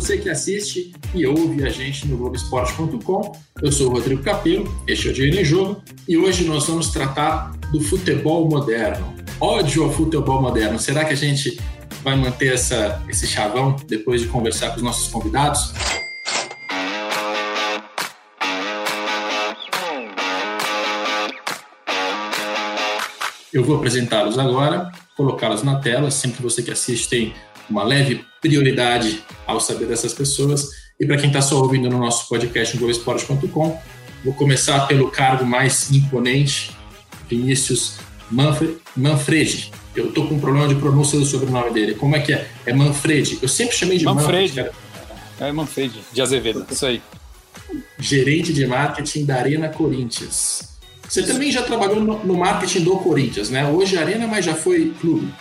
você que assiste e ouve a gente no Globoesporte.com. Eu sou o Rodrigo Capello, este é o Dinheiro em Jogo e hoje nós vamos tratar do futebol moderno. Ódio ao futebol moderno. Será que a gente vai manter essa, esse chavão depois de conversar com os nossos convidados? Eu vou apresentá-los agora, colocá-los na tela. Sempre você que assiste tem uma leve prioridade ao saber dessas pessoas. E para quem está só ouvindo no nosso podcast no Globoesporte.com, vou começar pelo cargo mais imponente, Vinícius Manfred, Manfredi. Eu estou com um problema de pronúncia do sobrenome dele. Como é que é? É Manfredi. Eu sempre chamei de Manfredi. Manfred é Manfredi, de Azevedo, isso aí. Gerente de marketing da Arena Corinthians. Você também já trabalhou no, no marketing do Corinthians, né? Hoje é Arena, mas já foi clube.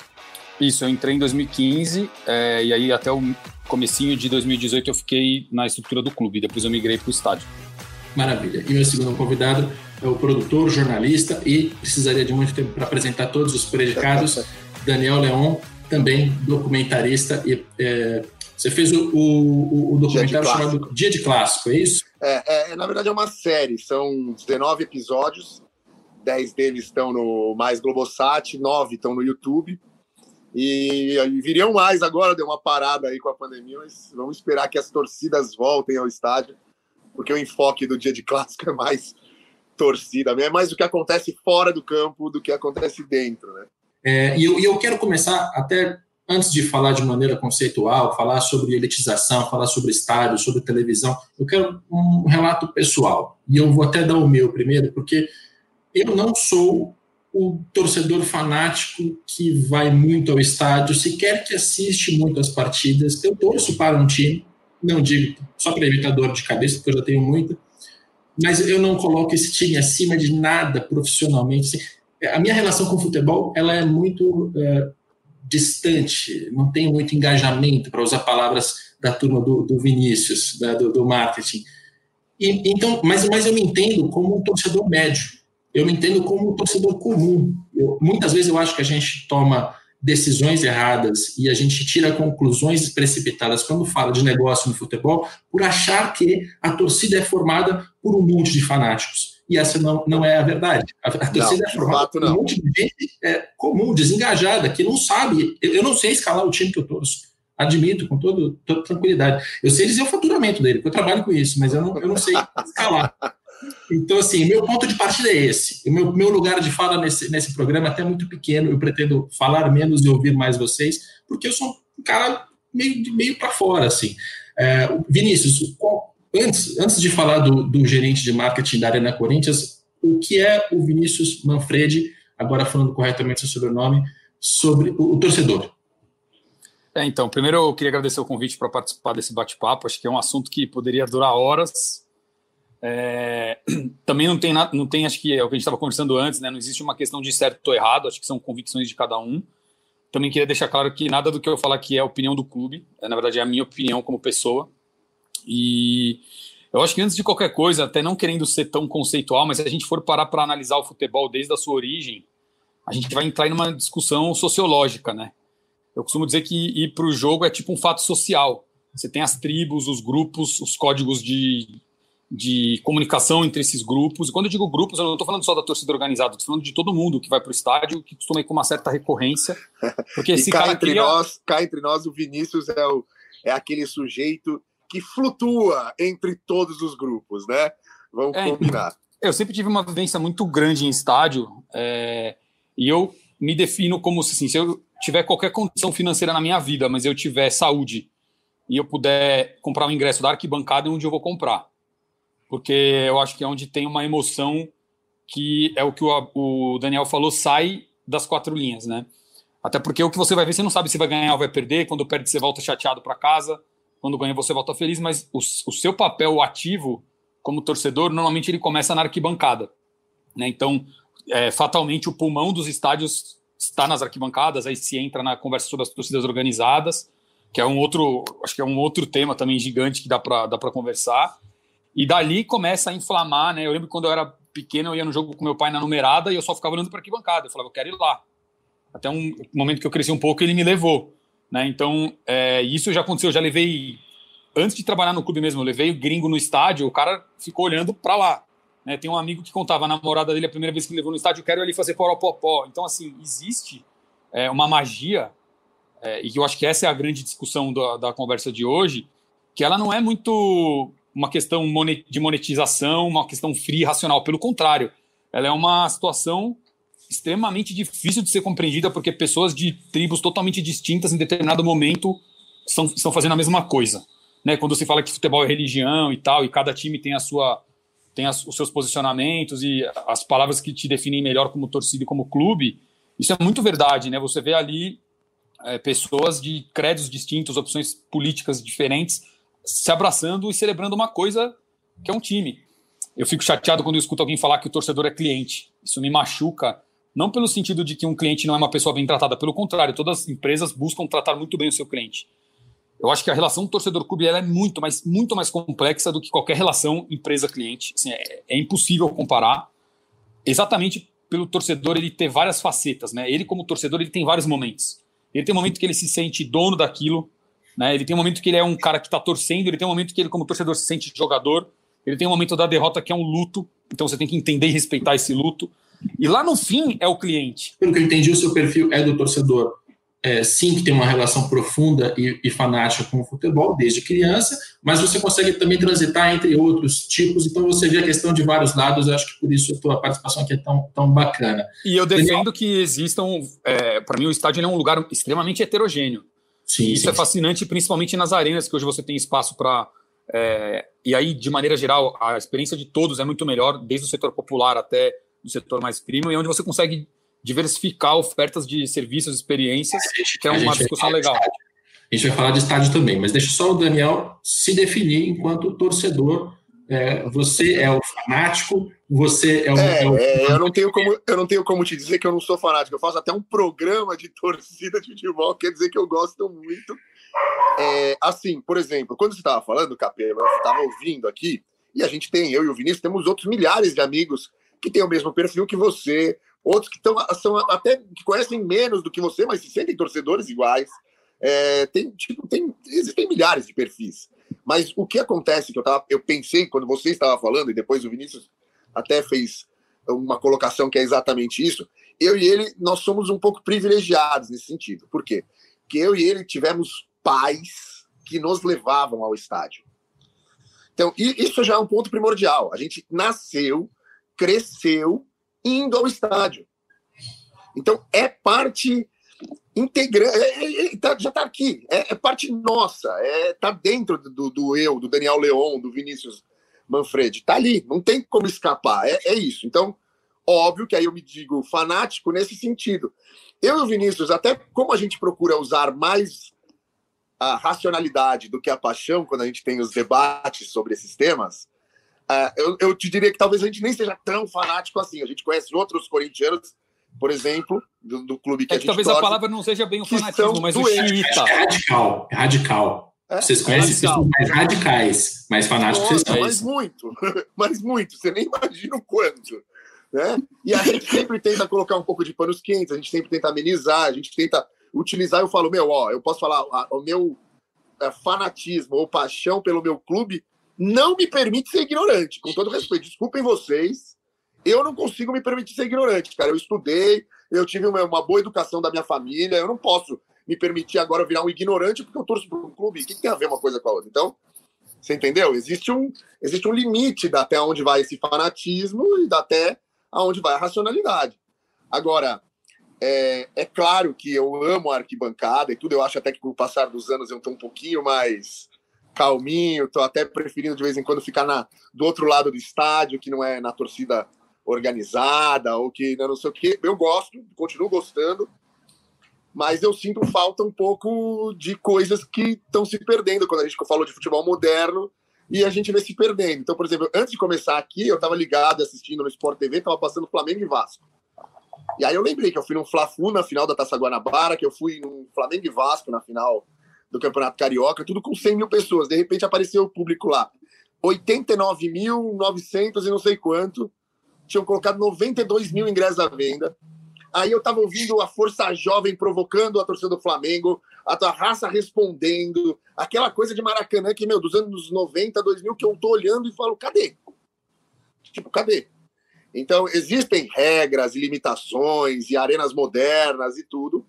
Isso, eu entrei em 2015 é, e aí até o comecinho de 2018 eu fiquei na estrutura do clube, depois eu migrei para o estádio. Maravilha. E meu segundo convidado é o produtor, jornalista e precisaria de muito tempo para apresentar todos os predicados, Daniel Leon, também documentarista e é, você fez o, o, o documentário Dia chamado Dia de Clássico, é isso? É, é, na verdade é uma série, são 19 episódios, 10 deles estão no Mais Globosat, 9 estão no YouTube. E, e viriam mais agora, deu uma parada aí com a pandemia, mas vamos esperar que as torcidas voltem ao estádio, porque o enfoque do dia de clássico é mais torcida, é mais o que acontece fora do campo do que acontece dentro, né? É, e, eu, eu quero começar até antes de falar de maneira conceitual, falar sobre elitização, falar sobre estádio, sobre televisão, eu quero um relato pessoal. E eu vou até dar o meu primeiro, porque eu não sou o torcedor fanático que vai muito ao estádio, sequer que assiste muito as partidas. Eu torço para um time, não digo só para evitar dor de cabeça, porque eu já tenho muita, mas eu não coloco esse time acima de nada profissionalmente. Assim, a minha relação com o futebol ela é muito é, distante, não tem muito engajamento, para usar palavras da turma do, do Vinícius, da, do, do, marketing. E, então, mas, mas eu me entendo como um torcedor médio eu me entendo como um torcedor comum. Eu, muitas vezes eu acho que a gente toma decisões erradas e a gente tira conclusões precipitadas quando fala de negócio no futebol por achar que a torcida é formada por um monte de fanáticos. E essa não, não é a verdade. A, a torcida não, é formada fato, por um monte de gente é, comum, desengajada, que não sabe. Eu, eu, não sei escalar o time que eu torço. Admito com todo, toda tranquilidade. Eu sei dizer o faturamento dele, porque eu trabalho com isso, mas eu não, eu não sei escalar. Então, assim, meu ponto de partida é esse. O meu, meu lugar de fala nesse, nesse programa é até muito pequeno. Eu pretendo falar menos e ouvir mais vocês, porque eu sou um cara meio, meio para fora, assim. É, Vinícius, qual, antes, antes de falar do, do gerente de marketing da Arena Corinthians, o que é o Vinícius Manfredi, agora falando corretamente seu sobrenome, sobre o, o torcedor? É, então, primeiro eu queria agradecer o convite para participar desse bate-papo. Acho que é um assunto que poderia durar horas, é, também não tem, não tem, acho que é o que a gente estava conversando antes, né? Não existe uma questão de certo ou errado, acho que são convicções de cada um. Também queria deixar claro que nada do que eu falar aqui é a opinião do clube, é, na verdade é a minha opinião como pessoa. E eu acho que antes de qualquer coisa, até não querendo ser tão conceitual, mas se a gente for parar para analisar o futebol desde a sua origem, a gente vai entrar em uma discussão sociológica, né? Eu costumo dizer que ir para o jogo é tipo um fato social. Você tem as tribos, os grupos, os códigos de, de comunicação entre esses grupos. E quando eu digo grupos, eu não estou falando só da torcida organizada, estou falando de todo mundo que vai para o estádio, que costuma ir com uma certa recorrência. Porque esse cá, cara entre nós, cá entre nós, o Vinícius é, o, é aquele sujeito que flutua entre todos os grupos, né? Vamos é, combinar. Eu sempre tive uma vivência muito grande em estádio é, e eu me defino como assim, se eu tiver qualquer condição financeira na minha vida, mas eu tiver saúde e eu puder comprar um ingresso da arquibancada, onde eu vou comprar porque eu acho que é onde tem uma emoção que é o que o, o Daniel falou, sai das quatro linhas, né? Até porque o que você vai ver, você não sabe se vai ganhar ou vai perder. Quando perde, você volta chateado para casa. Quando ganha, você volta feliz. Mas o, o, seu papel ativo como torcedor, normalmente ele começa na arquibancada. Né? Então, é, fatalmente, o pulmão dos estádios está nas arquibancadas. Aí se entra na conversa sobre as torcidas organizadas, que é um outro, acho que é um outro tema também gigante que dá para dá conversar. E dali começa a inflamar, né? Eu lembro quando eu era pequeno, eu ia no jogo com meu pai na numerada e eu só ficava olhando para bancada. Eu falava, eu quero ir lá. Até um momento que eu cresci um pouco, ele me levou. Né? Então, é, isso já aconteceu. Eu já levei antes de trabalhar no clube mesmo, eu levei o gringo no estádio, o cara ficou olhando para lá. Né? Tem um amigo que contava a namorada dele a primeira vez que levou no estádio, eu quero ele fazer poropopó. Então, assim, existe é, uma magia, é, e eu acho que essa é a grande discussão da, da conversa de hoje, que ela não é muito uma questão de monetização, uma questão fria, racional. Pelo contrário, ela é uma situação extremamente difícil de ser compreendida porque pessoas de tribos totalmente distintas em determinado momento estão, estão fazendo a mesma coisa. Né? Quando se fala que futebol é religião e tal, e cada time tem a sua tem as, os seus posicionamentos e as palavras que te definem melhor como torcida e como clube, isso é muito verdade, né? Você vê ali é, pessoas de créditos distintos, opções políticas diferentes, se abraçando e celebrando uma coisa que é um time. Eu fico chateado quando eu escuto alguém falar que o torcedor é cliente. Isso me machuca, não pelo sentido de que um cliente não é uma pessoa bem tratada, pelo contrário, todas as empresas buscam tratar muito bem o seu cliente. Eu acho que a relação torcedor-clube é muito mais, muito mais complexa do que qualquer relação empresa-cliente. Assim, é, é, impossível comparar, exatamente pelo torcedor ele ter várias facetas. Né? Ele, como torcedor, ele tem vários momentos. Ele tem um momento que ele se sente dono daquilo, né? ele tem um momento que ele é um cara que está torcendo, ele tem um momento que ele, como torcedor, se sente jogador, ele tem um momento da derrota que é um luto, então você tem que entender e respeitar esse luto. E lá no fim é o cliente. Pelo que eu entendi, o seu perfil é do torcedor é, sim que tem uma relação profunda e, e, fanática com o futebol desde criança, mas você consegue também transitar entre outros tipos, então você vê a questão de vários lados, eu acho que por isso a tua participação aqui é tão, tão bacana. E eu defendo Daniel... que existam, é, para mim o estádio é um lugar extremamente heterogêneo. Sim, isso sim, é fascinante, principalmente nas arenas, que hoje você tem espaço para... É, e aí, de maneira geral, a experiência de todos é muito melhor, desde o setor popular até o setor mais premium, e onde você consegue diversificar ofertas de serviços, experiências, que é uma discussão legal. A gente vai falar de estádio também, mas deixa só o Daniel se definir enquanto torcedor. É, você é o fanático, você é o. É, é o... É, eu, não tenho como, eu não tenho como te dizer que eu não sou fanático. Eu faço até um programa de torcida de futebol, quer dizer que eu gosto muito. É, assim, por exemplo, quando você estava falando, Capela, você estava ouvindo aqui, e a gente tem, eu e o Vinícius, temos outros milhares de amigos que têm o mesmo perfil que você, outros que estão são até que conhecem menos do que você, mas se sentem torcedores iguais. É, tem, tipo, tem, existem milhares de perfis. Mas o que acontece, que eu, tava, eu pensei quando você estava falando, e depois o Vinícius até fez uma colocação que é exatamente isso, eu e ele, nós somos um pouco privilegiados nesse sentido. Por quê? Porque eu e ele tivemos pais que nos levavam ao estádio. Então, isso já é um ponto primordial. A gente nasceu, cresceu indo ao estádio. Então, é parte integrante, é, é, é tá, já está aqui, é, é, parte nossa, está é, dentro do, do, eu, do Daniel Leon, do Vinícius Manfredi, está ali, não tem como escapar, é, é isso. Então, óbvio que aí eu me digo fanático nesse sentido. Eu e o Vinícius, até como a gente procura usar mais a racionalidade do que a paixão quando a gente tem os debates sobre esses temas, Uh, eu, eu, te diria que talvez a gente nem seja tão fanático assim. A gente conhece outros corintianos, por exemplo, do, do clube que é a gente Talvez torce, a palavra não seja bem o fanatismo, mas doentes. o xiita. É radical, é radical. É? Vocês conhecem radical. pessoas mais radicais, mais fanáticos Nossa, vocês Mas muito, mas muito. Você nem imagina o quanto. Né? E a gente sempre tenta colocar um pouco de panos quentes, a gente sempre tenta amenizar, a gente tenta utilizar. Eu falo, meu, ó, eu posso falar, o meu é, fanatismo ou paixão pelo meu clube não me permite ser ignorante, com todo respeito. Desculpem vocês, eu não consigo me permitir ser ignorante, cara. Eu estudei, eu tive uma, uma boa educação da minha família, eu não posso me permitir agora virar um ignorante porque eu torço para um clube. O que, tem a ver uma coisa com a outra? Então, você entendeu? Existe um, existe um limite da até onde vai esse fanatismo e da até aonde vai a racionalidade. Agora, é, é, claro que eu amo a arquibancada e tudo, eu acho até que com o passar dos anos eu estou um pouquinho mais calminho, tô até preferindo de vez em quando ficar na, do outro lado do estádio, que não é na torcida organizada ou que não sei o quê. Eu gosto, continuo gostando, mas eu sinto falta um pouco de coisas que estão se perdendo quando a gente falou de futebol moderno e a gente vê se perdendo. Então, por exemplo, antes de começar aqui, eu estava ligado assistindo no Sport TV, estava passando Flamengo e Vasco. E aí eu lembrei que eu fui num Fla-Flu na final da Taça Guanabara, que eu fui no Flamengo e Vasco na final do Campeonato Carioca, tudo com 100 mil pessoas. De repente apareceu o público lá. 89.900 e não sei quanto. Tinham colocado 92 mil ingressos à venda. Aí eu tava ouvindo a Força Jovem provocando a torcida do Flamengo, a tua raça respondendo, aquela coisa de Maracanã que, meu, dos anos 90, 2000, que eu tô olhando e falo, cadê? Tipo, cadê? Então, existem regras e limitações e arenas modernas e tudo,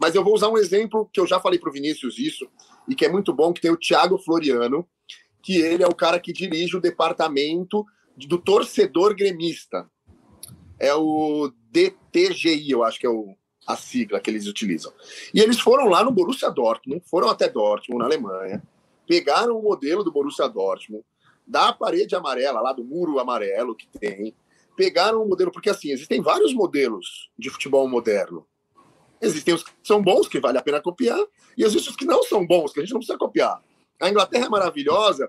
mas eu vou usar um exemplo que eu já falei para o Vinícius isso, e que é muito bom, que tem o Thiago Floriano, que ele é o cara que dirige o departamento do torcedor gremista. É o DTGI, eu acho que é o, a sigla que eles utilizam. E eles foram lá no Borussia Dortmund, foram até Dortmund, na Alemanha, pegaram o modelo do Borussia Dortmund, da parede amarela, lá do muro amarelo que tem, pegaram o modelo, porque assim, existem vários modelos de futebol moderno. Existem os que são bons, que vale a pena copiar, e existem os que não são bons, que a gente não precisa copiar. A Inglaterra é maravilhosa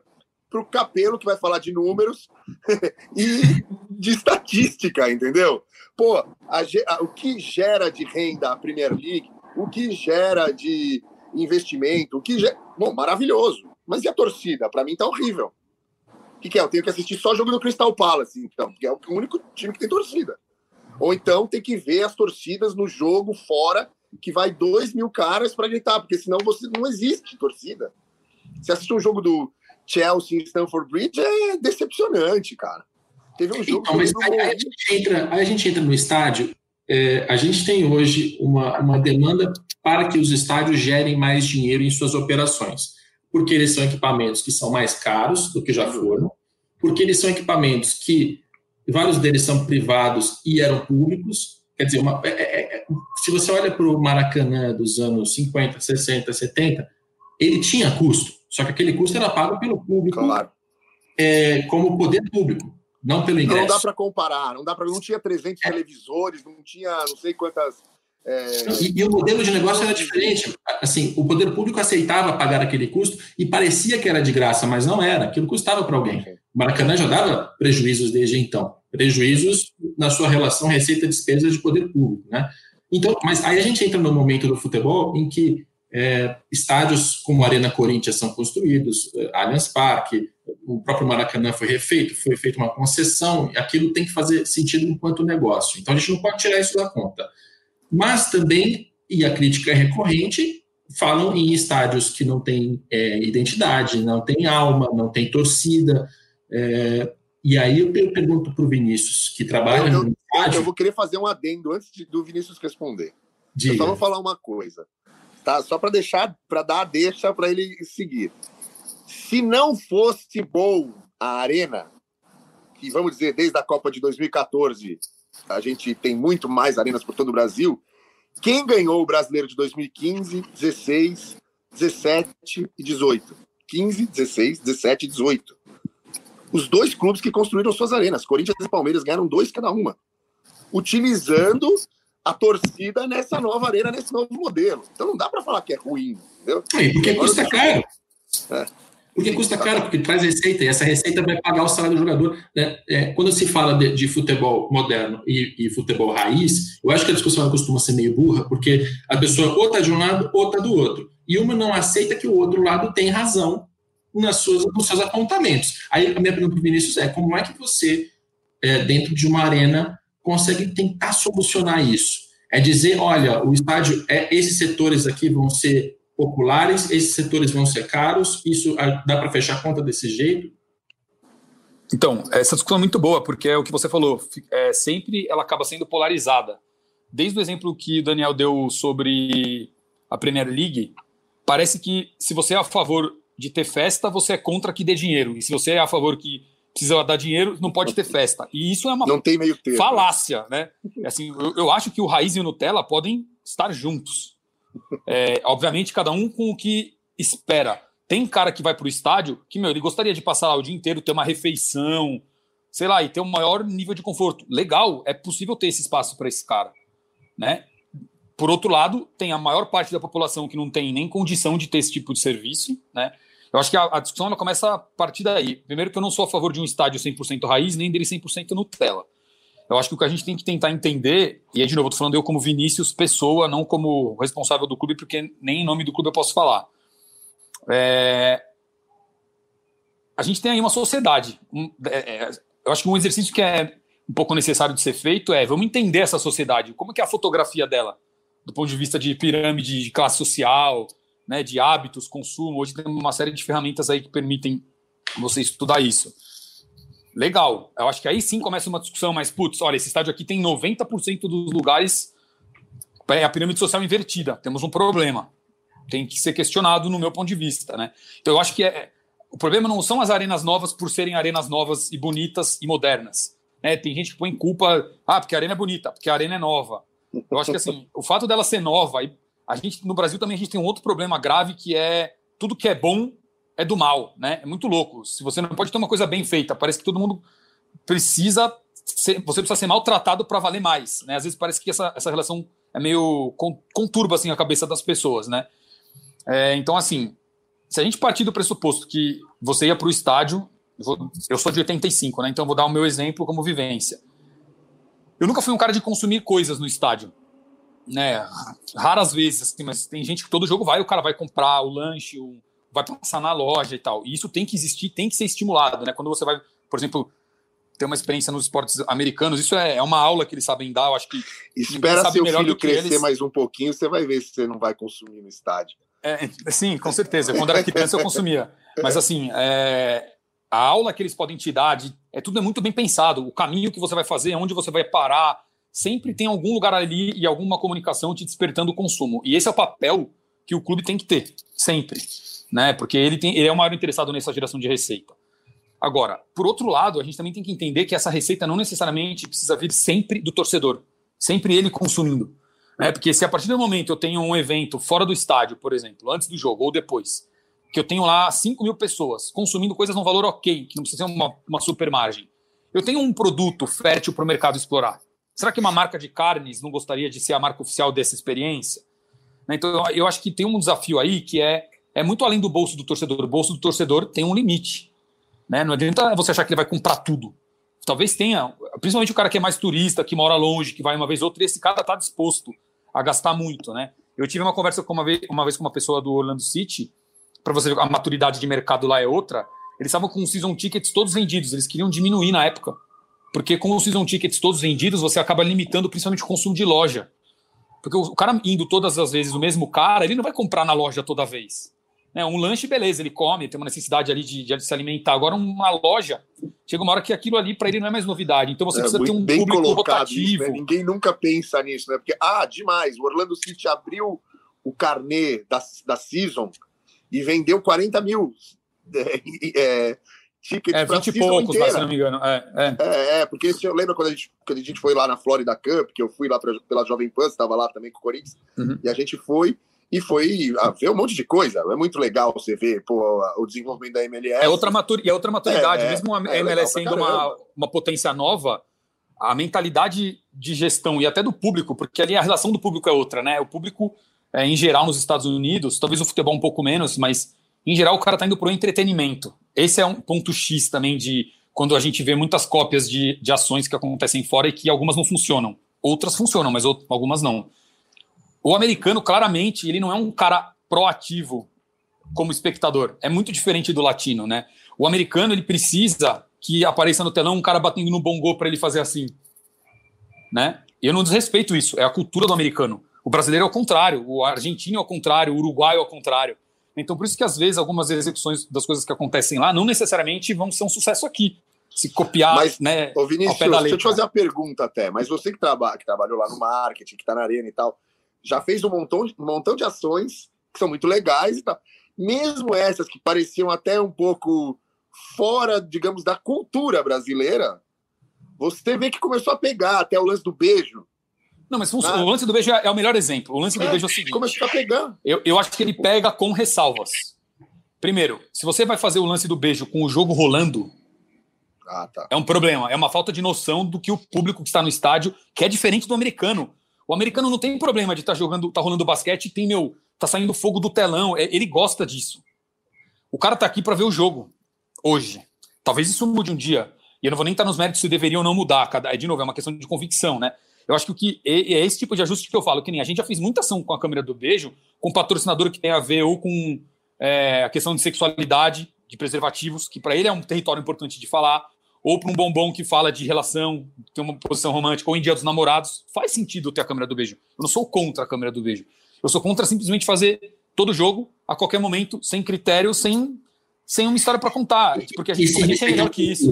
para o capelo que vai falar de números e de estatística, entendeu? Pô, a, a, o que gera de renda a Premier League, o que gera de investimento, o que gera... Bom, maravilhoso. Mas e a torcida? Para mim tá horrível. O que, que, é? Eu tenho que assistir só jogo do Crystal Palace, então, porque é o único time que tem torcida. Ou então tem que ver as torcidas no jogo fora, que vai dois mil caras para gritar, porque senão você não existe torcida. Você assiste um jogo do Chelsea em Stamford Bridge, é decepcionante, cara. Teve um jogo. Então, mas aí, a gente entra, aí a gente entra no estádio. É, a gente tem hoje uma, uma demanda para que os estádios gerem mais dinheiro em suas operações. Porque eles são equipamentos que são mais caros do que já foram, porque eles são equipamentos que vários deles são privados e eram públicos. Quer dizer, uma, é, é, é se você olha para o Maracanã dos anos 50, 60, 70, ele tinha custo, só que aquele custo era pago pelo público claro. é, como poder público, não pelo ingresso. Não dá para comparar, não dá para, não tinha 300 é. televisores, não tinha não sei quantas é... E, e, o modelo de negócio era diferente. Assim, o poder público aceitava pagar aquele custo e parecia que era de graça, mas não era. Aquilo custava para alguém. O Maracanã já dava prejuízos desde então prejuízos na sua relação receita-despesa de poder público, né? Então, mas aí a gente entra no momento do futebol em que é, estádios como a Arena Corinthians são construídos, é, Allianz Parque, o próprio Maracanã foi refeito, foi feita uma concessão, e aquilo tem que fazer sentido enquanto negócio. Então a gente não pode tirar isso da conta. Mas também, e a crítica é recorrente, falam em estádios que não têm é, identidade, não têm alma, não têm torcida, é, e aí eu pergunto para o Vinícius, que trabalha eu, no estádio... Eu vou querer fazer um adendo antes de, do Vinícius responder. Diga. Eu só vou falar uma coisa, tá? Só para deixar, para dar a deixa para ele seguir. Se não fosse bom a arena, que vamos dizer desde a Copa de 2014 a gente tem muito mais arenas por todo o Brasil. Quem ganhou o Brasileiro de 2015, 16, 17 e 18? 15, 16, 17 e 18 os dois clubes que construíram suas arenas, Corinthians e Palmeiras, ganharam dois cada uma, utilizando a torcida nessa nova arena, nesse novo modelo. Então não dá para falar que é ruim, entendeu? É, porque Agora, custa caro. É. Porque custa caro, porque traz receita, e essa receita vai pagar o salário do jogador. Né? É, quando se fala de, de futebol moderno e, e, futebol raiz, eu acho que a discussão costuma ser meio burra, porque a pessoa ou está de um lado ou está do outro. E uma não aceita que o outro lado tem razão nas suas, nos seus apontamentos. Aí a minha pergunta para o Vinícius é: como é que você, é, dentro de uma arena, consegue tentar solucionar isso? É dizer, olha, o estádio, é, esses setores aqui vão ser populares, esses setores vão ser caros, isso dá para fechar a conta desse jeito? Então, essa discussão é muito boa, porque é o que você falou, é, sempre ela acaba sendo polarizada. Desde o exemplo que o Daniel deu sobre a Premier League, parece que se você é a favor de ter festa, você é contra que dê dinheiro. E se você é a favor que precisa dar dinheiro, não pode ter festa. E isso é uma não tem meio termo. falácia, né? Assim, eu, eu, acho que o Raiz e o Nutella podem estar juntos. É, obviamente, cada um com o que espera. Tem cara que vai para o estádio que, meu, ele gostaria de passar o dia inteiro, ter uma refeição, sei lá, e ter um maior nível de conforto. Legal, é possível ter esse espaço para esse cara, né? Por outro lado, tem a maior parte da população que não tem nem condição de ter esse tipo de serviço, né? Eu acho que a, a discussão ela começa a partir daí. Primeiro que eu não sou a favor de um estádio 100% raiz, nem dele 100% Nutella. Eu acho que o que a gente tem que tentar entender, e aí de novo, tô falando eu como Vinícius Pessoa, não como responsável do clube, porque nem em nome do clube eu posso falar. É... A gente tem aí uma sociedade. Um, é, é, eu acho que um exercício que é um pouco necessário de ser feito é vamos entender essa sociedade, como que é a fotografia dela, do ponto de vista de pirâmide de classe social, né, de hábitos, consumo. Hoje tem uma série de ferramentas aí que permitem você estudar isso. Legal, eu acho que aí sim começa uma discussão, mas putz, olha, esse estádio aqui tem 90% dos lugares é a pirâmide social invertida, temos um problema. Tem que ser questionado no meu ponto de vista, né? Então eu acho que é, o problema não são as arenas novas por serem arenas novas e bonitas e modernas. Né? Tem gente que põe culpa, ah, porque a arena é bonita, porque a arena é nova. Eu acho que assim, o fato dela ser nova, a gente no Brasil também a gente tem um outro problema grave que é tudo que é bom é do mal, né? É muito louco. Se você não pode ter uma coisa bem feita, parece que todo mundo precisa ser, você precisa ser maltratado para valer mais, né? Às vezes parece que essa, essa relação é meio conturba assim a cabeça das pessoas, né? É, então assim, se a gente partir do pressuposto que você ia para o estádio, eu sou de 85, né? Então vou dar o meu exemplo como vivência. Eu nunca fui um cara de consumir coisas no estádio, né? Raras vezes, assim, mas tem gente que todo jogo vai, o cara vai comprar o lanche, o, vai passar na loja e tal. E isso tem que existir, tem que ser estimulado, né? Quando você vai, por exemplo, ter uma experiência nos esportes americanos, isso é, é uma aula que eles sabem dar. Eu acho que espera seu filho crescer eles... mais um pouquinho, você vai ver se você não vai consumir no estádio. É, sim, com certeza. Quando era criança eu consumia. Mas assim, é, a aula que eles podem te dar, de, é tudo é muito bem pensado. O caminho que você vai fazer, onde você vai parar, sempre tem algum lugar ali e alguma comunicação te despertando o consumo. E esse é o papel que o clube tem que ter, sempre. Né? Porque ele, tem, ele é o maior interessado nessa geração de receita. Agora, por outro lado, a gente também tem que entender que essa receita não necessariamente precisa vir sempre do torcedor, sempre ele consumindo. Né? Porque se a partir do momento eu tenho um evento fora do estádio, por exemplo, antes do jogo ou depois, que eu tenho lá 5 mil pessoas consumindo coisas num valor ok, que não precisa ser uma, uma super margem, eu tenho um produto fértil para o mercado explorar. Será que uma marca de carnes não gostaria de ser a marca oficial dessa experiência? Né? Então, eu acho que tem um desafio aí que é, é muito além do bolso do torcedor. O bolso do torcedor tem um limite. Né? Não adianta você achar que ele vai comprar tudo. Talvez tenha, principalmente o cara que é mais turista, que mora longe, que vai uma vez ou outra, esse cara está disposto a gastar muito, né? Eu tive uma conversa com uma vez, uma vez com uma pessoa do Orlando City, para você ver a maturidade de mercado lá é outra. Eles estavam com season tickets todos vendidos, eles queriam diminuir na época. Porque com os season tickets todos vendidos, você acaba limitando principalmente o consumo de loja. Porque o cara indo todas as vezes o mesmo cara, ele não vai comprar na loja toda vez. Né, um lanche, beleza, ele come, tem uma necessidade ali de, de, se alimentar. Agora, uma loja, chega uma hora que aquilo ali para ele não é mais novidade. Então você é, precisa ter um bem público rotativo. Isso, né? Ninguém nunca pensa nisso, né? Porque, ah, demais, o Orlando City abriu o carnê da, da Season e vendeu 40 mil é, é, tickets é, 20 e poucos, se não me engano. É, é. é, é porque eu lembro quando a, gente, quando a gente foi lá na Florida Cup, que eu fui lá pra, pela Jovem Pan, estava lá também com o Corinthians, uhum. e a gente foi e foi a ver um monte de coisa. É muito legal você ver pô, o desenvolvimento da MLS. É outra, matur é outra maturidade. É, é, Mesmo a é MLS sendo uma, uma potência nova, a mentalidade de gestão e até do público, porque ali a relação do público é outra, né? O público, é, em geral, nos Estados Unidos, talvez o futebol um pouco menos, mas em geral o cara está indo para o entretenimento. Esse é um ponto X também de quando a gente vê muitas cópias de, de ações que acontecem fora e que algumas não funcionam. Outras funcionam, mas algumas não. O americano, claramente, ele não é um cara proativo como espectador. É muito diferente do latino, né? O americano, ele precisa que apareça no telão um cara batendo no bongô para ele fazer assim, né? Eu não desrespeito isso, é a cultura do americano. O brasileiro é o contrário, o argentino é o contrário, o uruguaio é o contrário. Então, por isso que às vezes algumas execuções das coisas que acontecem lá não necessariamente vão ser um sucesso aqui. Se copiar, mas, né? Ô Vinícius, deixa eu te fazer uma pergunta até. Mas você que, traba, que trabalhou lá no marketing, que está na arena e tal, já fez um montão, um montão de ações que são muito legais e tal. Mesmo essas que pareciam até um pouco fora, digamos, da cultura brasileira, você vê que começou a pegar até o lance do beijo. Não, mas funciona. Né? o lance do beijo é o melhor exemplo. O lance do é, beijo é o seguinte: começou a pegar. Eu, eu acho que ele pega com ressalvas. Primeiro, se você vai fazer o lance do beijo com o jogo rolando, ah, tá. é um problema. É uma falta de noção do que o público que está no estádio, que é diferente do americano. O americano não tem problema de estar tá jogando, tá rolando basquete e tem, meu, tá saindo fogo do telão. É, ele gosta disso. O cara tá aqui para ver o jogo hoje. Talvez isso mude um dia. E eu não vou nem estar nos méritos se deveriam ou não mudar. Cada, é, de novo, é uma questão de convicção, né? Eu acho que o que é, esse tipo de ajuste que eu falo, que nem a gente já fez muita ação com a câmera do beijo, com patrocinador que tem a ver ou com é, a questão de sexualidade, de preservativos, que para ele é um território importante de falar, ou para um bombom que fala de relação, tem uma posição romântica, ou em dia dos namorados, faz sentido ter a câmera do beijo. Eu não sou contra a câmera do beijo. Eu sou contra simplesmente fazer todo jogo, a qualquer momento, sem critério, sem, sem uma história para contar. Porque a gente, a gente é melhor que isso.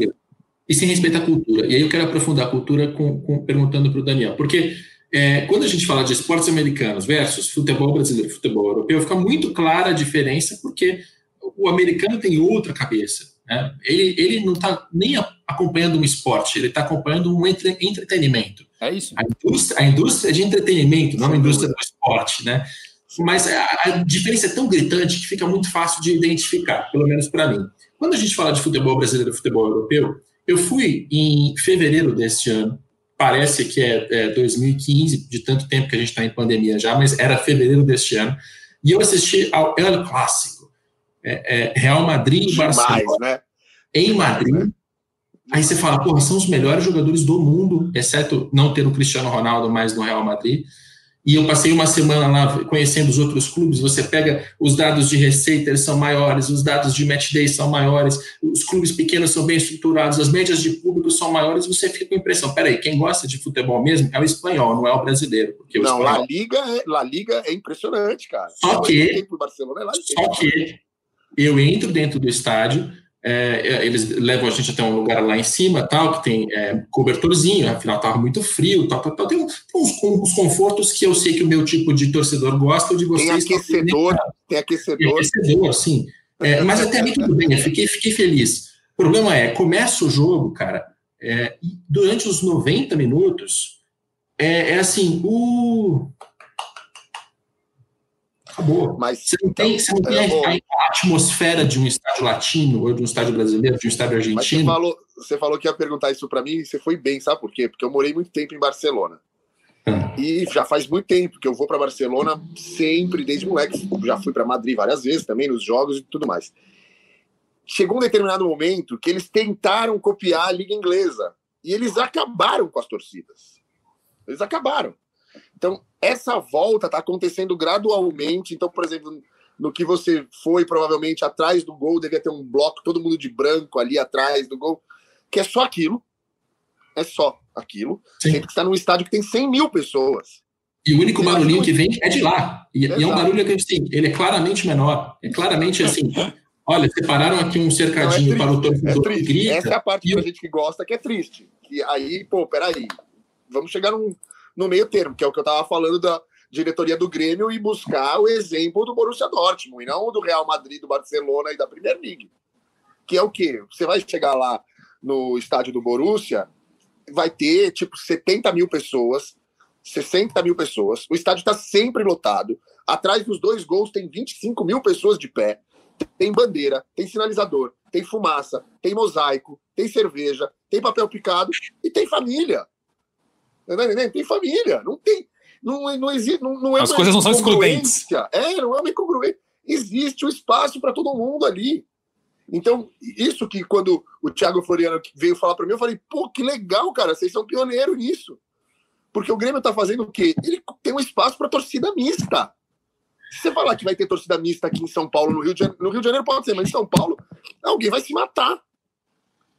E sem respeitar a cultura. E aí eu quero aprofundar a cultura com, com perguntando para o Daniel. Porque é, quando a gente fala de esportes americanos versus futebol brasileiro, futebol europeu, fica muito clara a diferença, porque o americano tem outra cabeça. Né? Ele, ele não está nem acompanhando um esporte, ele está acompanhando um entre, entretenimento. É isso. A indústria, a indústria é de entretenimento, não a indústria do esporte. Né? Mas a, a diferença é tão gritante que fica muito fácil de identificar, pelo menos para mim. Quando a gente fala de futebol brasileiro e futebol europeu, eu fui em fevereiro deste ano, parece que é, é 2015, de tanto tempo que a gente está em pandemia já, mas era fevereiro deste ano, e eu assisti ao El Clássico, é, é Real Madrid e Barcelona, né? em Madrid. Aí você fala, porra, são os melhores jogadores do mundo, exceto não ter o Cristiano Ronaldo mais no Real Madrid e eu passei uma semana lá conhecendo os outros clubes. Você pega os dados de receita, eles são maiores, os dados de match day são maiores, os clubes pequenos são bem estruturados, as médias de público são maiores. Você fica com a impressão: peraí, quem gosta de futebol mesmo é o espanhol, não é o brasileiro. Porque não, o espanhol... La, Liga é, La Liga é impressionante, cara. Só que, Barcelona é só que eu entro dentro do estádio é, é, eles levam a gente até um lugar lá em cima, tal, que tem é, cobertorzinho, afinal estava muito frio, tal, tal, tal. Tem, uns, uns, confortos que eu sei que o meu tipo de torcedor gosta, de vocês. Tem aquecedor, tem aquecedor. Tem aquecedor, sim. É, mas até aí tudo bem, eu fiquei, fiquei feliz. O problema é, começa o jogo, cara, é, durante os 90 minutos, é, é assim, o acabou. Mas, você não tem, você não tem a, a, atmosfera de um estádio latino, ou de um estádio brasileiro, de um estádio argentino. Mas você falou, você falou que ia perguntar isso para mim e você foi bem, sabe por quê? Porque eu morei muito tempo em Barcelona. Ah. E já faz muito tempo que eu vou para Barcelona sempre, desde moleque. Já fui para Madrid várias vezes também, nos jogos e tudo mais. Chegou um determinado momento que eles tentaram copiar a Liga Inglesa. E eles acabaram com as torcidas. Eles acabaram. Então, essa volta está acontecendo gradualmente. Então, por exemplo, no que você foi, provavelmente atrás do gol, devia ter um bloco, todo mundo de branco ali atrás do gol, que é só aquilo. É só aquilo. Sim. Que está num estádio que tem 100 mil pessoas. E o único barulhinho que vem é de lá. E, e, é um barulho que assim, ele é claramente menor. É claramente assim. Olha, separaram aqui um cercadinho é para o torcedor é. Essa é a parte da gente que gosta que é triste. E aí, pô, peraí. Vamos chegar num, no meio termo, que é o que eu estava falando da diretoria do Grêmio e buscar o exemplo do Borussia Dortmund, e não do Real Madrid, do Barcelona e da Premier League. Que é o quê? Você vai chegar lá no estádio do Borussia, vai ter tipo 70 mil pessoas, 60 mil pessoas, o estádio está sempre lotado, atrás dos dois gols tem 25 mil pessoas de pé, tem bandeira, tem sinalizador, tem fumaça, tem mosaico, tem cerveja, tem papel picado e tem família. Tá tem família, não tem. Não, não existe. Não, não é As coisas não são excludentes. É, não é uma incongruência. Existe o um espaço para todo mundo ali. Então, isso que quando o Thiago Floriano veio falar para mim, eu falei, pô, que legal, cara, vocês são pioneiros nisso. Porque o Grêmio tá fazendo o quê? Ele tem um espaço para torcida mista. Se você falar que vai ter torcida mista aqui em São Paulo, no Rio de Janeiro, no Rio de Janeiro pode ser, mas em São Paulo, alguém vai se matar.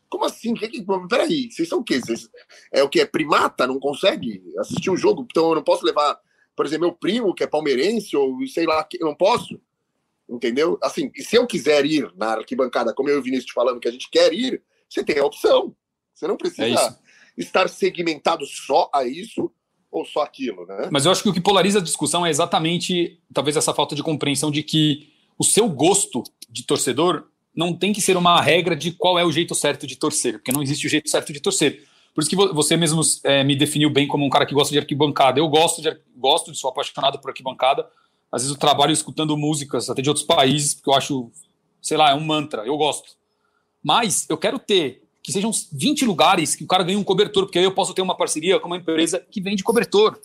Como assim? Que, que, peraí, vocês são o quê? Vocês, é o que? É primata? Não consegue assistir o um jogo? Então eu não posso levar, por exemplo, meu primo, que é palmeirense, ou sei lá, eu não posso? Entendeu? Assim, e se eu quiser ir na arquibancada, como eu e o Vinícius falando que a gente quer ir, você tem a opção. Você não precisa é estar segmentado só a isso ou só aquilo, né? Mas eu acho que o que polariza a discussão é exatamente, talvez, essa falta de compreensão de que o seu gosto de torcedor não tem que ser uma regra de qual é o jeito certo de torcer, porque não existe o jeito certo de torcer. Por isso que você mesmo é, me definiu bem como um cara que gosta de arquibancada. Eu gosto de, gosto de sou apaixonado por arquibancada. Às vezes eu trabalho escutando músicas até de outros países, porque eu acho, sei lá, é um mantra, eu gosto. Mas eu quero ter que sejam 20 lugares que o cara ganhe um cobertor, porque aí eu posso ter uma parceria com uma empresa que vende cobertor.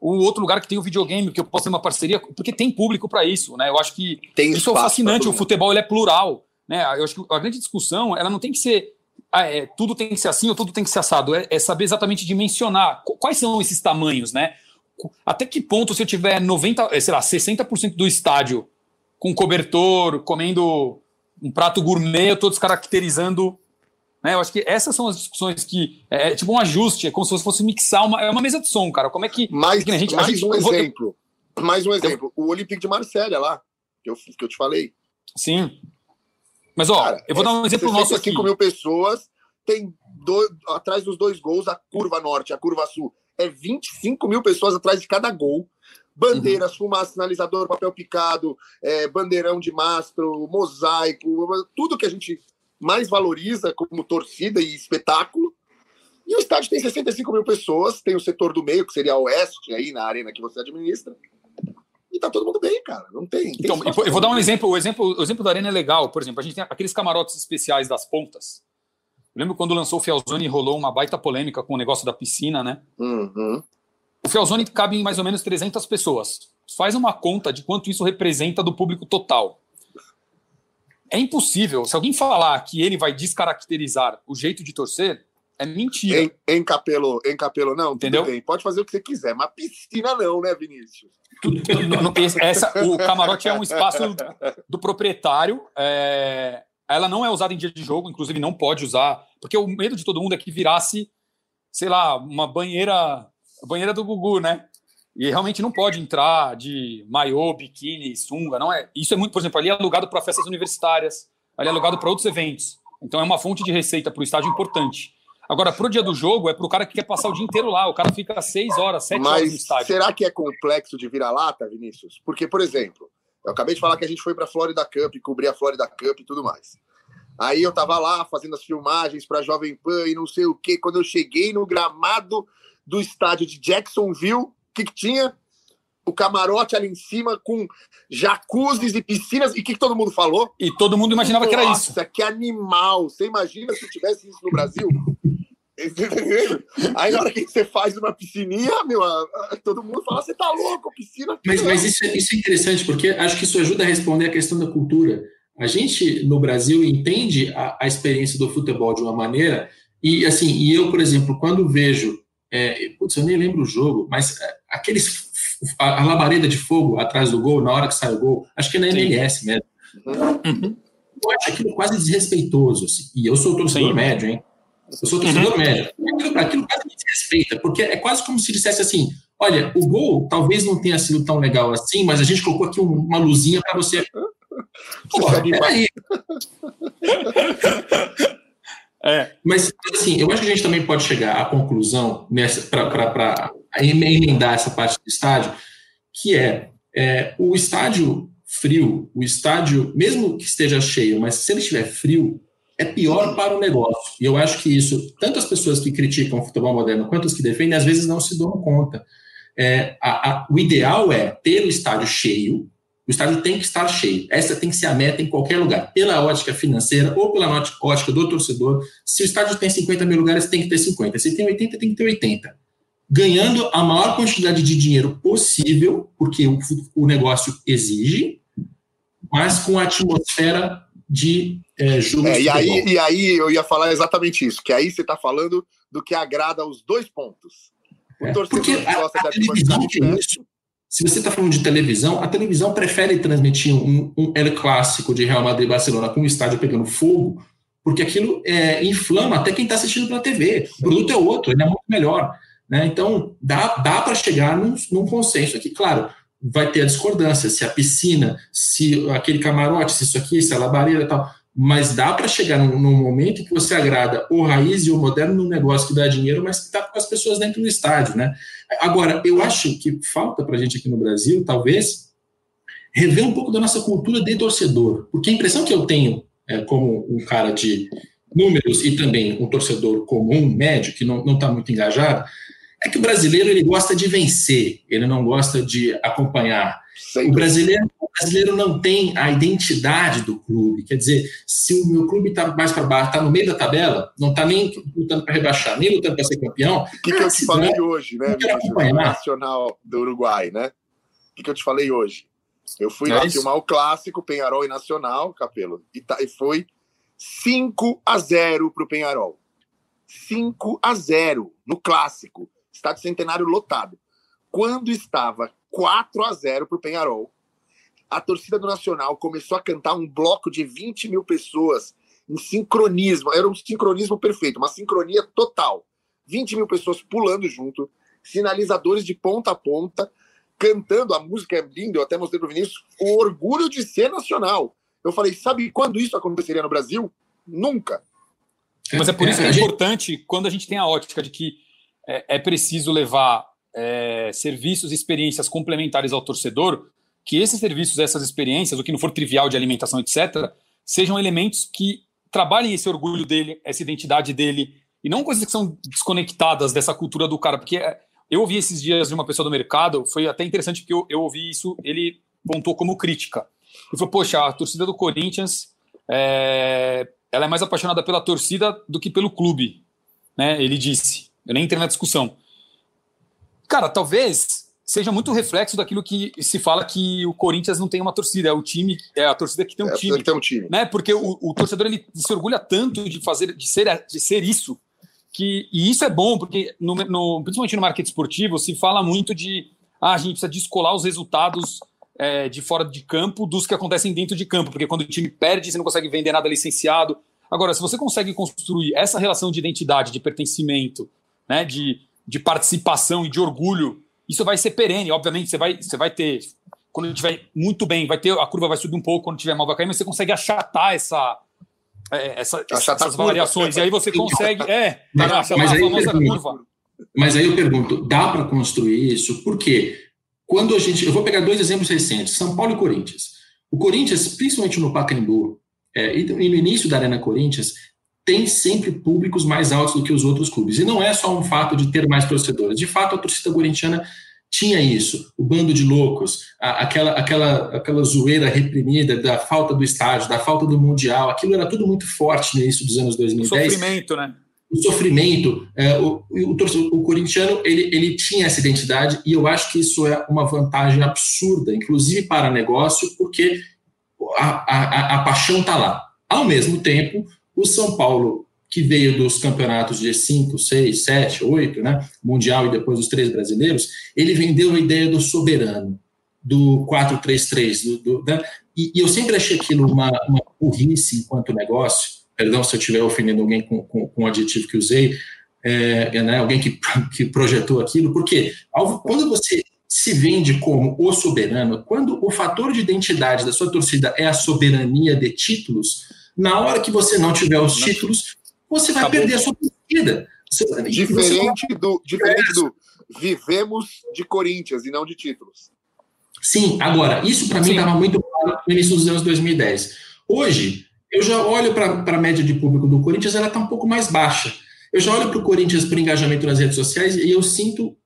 O outro lugar que tem o videogame, que eu posso ter uma parceria, porque tem público para isso, né? Eu acho que tem isso é fascinante. O futebol ele é plural. Né? Eu acho que a grande discussão ela não tem que ser ah, é, tudo tem que ser assim ou tudo tem que ser assado. É, é, saber exatamente dimensionar quais são esses tamanhos, né? Até que ponto, se eu tiver 90, eh, sei lá, 60% do estádio com cobertor, comendo um prato gourmet, eu estou descaracterizando Né? Eu acho que essas são as discussões que é, é tipo um ajuste, é como se fosse mixar uma, é uma mesa de som, cara. Como é que. Mais, que a gente, mais a gente, um vou- exemplo. Mais um exemplo. O Olympique de Marselha lá, que eu, que eu te falei. Sim. Mas, ó, Cara, eu vou dar um é exemplo nosso aqui. 65 mil pessoas, tem dois, atrás dos dois gols a curva norte, a curva sul. É 25 mil pessoas atrás de cada gol. Bandeiras, fumaça, sinalizador, papel picado, é, bandeirão de mastro, mosaico, tudo que a gente mais valoriza como torcida e espetáculo. E o estádio tem 65 mil pessoas, tem o setor do meio, que seria a oeste, aí na arena que você administra. E tá todo mundo bem, cara. Não tem. tem Então, eu vou dar um exemplo. O exemplo, o exemplo da Arena é legal. Por exemplo, a gente tem aqueles camarotes especiais das pontas. Eu lembro quando lançou o Fialzone e rolou uma baita polêmica com o negócio da piscina, né? Uhum. O Fialzone cabe em mais ou menos 300 pessoas. Faz uma conta de quanto isso representa do público total. É impossível. Se alguém falar que ele vai descaracterizar o jeito de torcer, é mentira. Em, em capelo, em capelo, não, Entendeu? tudo bem, pode fazer o que você quiser, mas piscina não, né, Vinícius? Essa, o camarote é um espaço do proprietário. é, ela não é usada em dia de jogo, inclusive não pode usar, porque o medo de todo mundo é que virasse, sei lá, uma banheira, banheira do Gugu, né? E realmente não pode entrar de maiô, biquíni, sunga, não é? Isso é muito, por exemplo, ali é alugado para festas universitárias, ali é alugado para outros eventos. Então é uma fonte de receita para o estádio importante. Agora, pro dia do jogo, é pro cara que quer passar o dia inteiro lá. O cara fica seis horas, sete horas no Mas estádio. será que é complexo de vira-lata, Vinícius? Porque, por exemplo, eu acabei de falar que a gente foi para a Florida Cup, cobrir a Florida Cup e tudo mais. Aí eu tava lá fazendo as filmagens para Jovem Pan e não sei o quê. Quando eu cheguei no gramado do estádio de Jacksonville, o que, que tinha? O camarote ali em cima com jacuzzis e piscinas. E o que, que todo mundo falou? E todo mundo imaginava que era isso. Nossa, que animal! Você imagina se tivesse isso no Brasil? Aí na hora que você faz uma piscininha, meu, todo mundo fala, você tá louco, piscina. Mas, não." mas isso, é- isso é interessante, porque acho que isso ajuda a responder a questão da cultura. A gente, no Brasil, entende a, a experiência do futebol de uma maneira, e assim, e eu, por exemplo, quando vejo, é, putz, eu nem lembro o jogo, mas é, aqueles, a, a labareda de fogo atrás do gol, na hora que sai o gol, acho que é na Sim. MLS mesmo. Uhum. Eu acho aquilo quase desrespeitoso, assim, e eu sou torcedor Sim. médio, hein? Eu sou torcedor médio. Aquilo, aquilo quase me desrespeita, porque é quase como se dissesse assim: olha, o gol talvez não tenha sido tão legal assim, mas a gente colocou aqui um- uma luzinha para você. Peraí. É, Mas, assim, eu acho que a gente também pode chegar à conclusão, para emendar essa parte do estádio, que é, é, o estádio frio, o estádio, mesmo que esteja cheio, mas se ele estiver frio, é pior para o negócio. E eu acho que isso, tanto as pessoas que criticam o futebol moderno quanto as que defendem, às vezes não se dão conta. É, a- a- o ideal é ter o estádio cheio, o estádio tem que estar cheio. Essa tem que ser a meta em qualquer lugar, pela ótica financeira ou pela ótica- do torcedor. Se o estádio tem 50 mil lugares, tem que ter 50. Se tem 80, tem que ter 80. Ganhando a maior quantidade de dinheiro possível, porque o, o negócio exige, mas com a atmosfera de é, jogo É, e, aí, e aí eu ia falar exatamente isso, que aí você tá falando do que agrada os dois pontos. O É, torcedor porque a, gosta a da televisão tem isso. Se você está falando de televisão, a televisão prefere transmitir um, um El Clássico de Real Madrid e Barcelona com o estádio pegando fogo, porque aquilo é, inflama até quem está assistindo pela TV. O produto é outro, ele é muito melhor. Né? Então, dá, dá para chegar num, num consenso aqui. Claro, vai ter a discordância, se a piscina, se aquele camarote, se isso aqui, se a labareda e tal. Mas dá para chegar num, num momento que você agrada o raiz e o moderno num negócio que dá dinheiro, mas que está com as pessoas dentro do estádio, né? Agora, eu acho que falta para a gente aqui no Brasil, talvez, rever um pouco da nossa cultura de torcedor. Porque a impressão que eu tenho, é, como um cara de números e também um torcedor comum, médio, que não está muito engajado, é que o brasileiro ele gosta de vencer, ele não gosta de acompanhar. O brasileiro, o brasileiro não tem a identidade do clube. Quer dizer, se o meu clube está mais para baixo, está no meio da tabela, não está nem lutando para rebaixar, nem lutando para ser campeão, O que, que eu te falei hoje, né, acompanhar. Nacional do Uruguai, né? O que, que eu te falei hoje? Eu fui É lá isso. filmar o clássico, Penharol e Nacional, Capelo, e, tá- e foi 5 a 0 pro Penharol. 5 a 0 no clássico. Estádio Centenário lotado. Quando estava 4 a 0 pro Penharol, a torcida do Nacional começou a cantar um bloco de 20 mil pessoas em sincronismo, era um sincronismo perfeito, uma sincronia total. 20 mil pessoas pulando junto, sinalizadores de ponta a ponta, cantando, a música é linda, eu até mostrei para o Vinícius, o orgulho de ser nacional. Eu falei, sabe quando isso aconteceria no Brasil? Nunca. Mas é por isso que é, importante, quando a gente tem a ótica de que é, é preciso levar é, serviços e experiências complementares ao torcedor, que esses serviços, essas experiências, o que não for trivial de alimentação, etc., sejam elementos que trabalhem esse orgulho dele, essa identidade dele, e não coisas que são desconectadas dessa cultura do cara, porque é, eu ouvi esses dias de uma pessoa do mercado, foi até interessante porque eu, eu ouvi isso, ele pontou como crítica. Ele falou, poxa, a torcida do Corinthians, é, ela é mais apaixonada pela torcida do que pelo clube, né? Ele disse. Eu nem entrei na discussão. Cara, talvez seja muito reflexo daquilo que se fala que o Corinthians não tem uma torcida, é o time, é a torcida que tem um é time. Tem um time. Né? Porque o, o, torcedor ele se orgulha tanto de fazer, de ser, de ser isso, que e isso é bom, porque no, no, principalmente no marketing esportivo se fala muito de ah, a gente precisa descolar os resultados é, de fora de campo dos que acontecem dentro de campo, porque quando o time perde, você não consegue vender nada licenciado. Agora, se você consegue construir essa relação de identidade, de pertencimento, né, de, de participação e de orgulho isso vai ser perene, obviamente, você vai, você vai ter, quando estiver muito bem, vai ter, a curva vai subir um pouco, quando tiver mal vai cair, mas você consegue achatar essa, é, essa, essas variações, e aí você consegue, é, mas, mas aí famosa pergunto, curva. Mas aí eu pergunto, dá para construir isso? Por quê? Quando a gente, eu vou pegar dois exemplos recentes, São Paulo e Corinthians. O Corinthians, principalmente no Pacaembu, é, e no início da Arena Corinthians, tem sempre públicos mais altos do que os outros clubes. E não é só um fato de ter mais torcedores. De fato, a torcida corintiana tinha isso, o bando de loucos, a, aquela, aquela, aquela zoeira reprimida da falta do estádio, da falta do Mundial, aquilo era tudo muito forte no início dos anos 2010. O sofrimento, né? O sofrimento. É, o, o, o, o corintiano, ele, ele tinha essa identidade e eu acho que isso é uma vantagem absurda, inclusive para negócio, porque a, a, a paixão está lá. Ao mesmo tempo, o São Paulo, que veio dos campeonatos de 5, 6, 7, 8, né, Mundial e depois os três brasileiros, ele vendeu a ideia do soberano, do 4-3-3. Do, do, né, e, e, eu sempre achei aquilo uma, uma burrice enquanto negócio, perdão se eu estiver ofendendo alguém com, com, com o adjetivo que usei, é, né, alguém que, que projetou aquilo, porque quando você se vende como o soberano, quando o fator de identidade da sua torcida é a soberania de títulos, na hora que você não tiver os títulos, você vai Acabou. perder a sua partida. Diferente, do, diferente do vivemos de Corinthians e não de títulos. Sim, agora, isso para mim estava muito claro no início dos anos 2010. Hoje, eu já olho para a média de público do Corinthians, ela está um pouco mais baixa. Eu já olho para o Corinthians por engajamento nas redes sociais e eu sinto,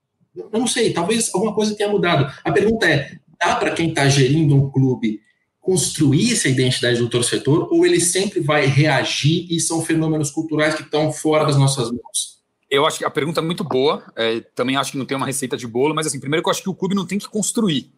não sei, talvez alguma coisa tenha mudado. A pergunta é: dá para quem está gerindo um clube construir essa identidade do torcedor ou ele sempre vai reagir e são fenômenos culturais que estão fora das nossas mãos? Eu acho que a pergunta é muito boa. É, também acho que não tem uma receita de bolo, mas assim, primeiro que eu acho que o clube não tem que construir,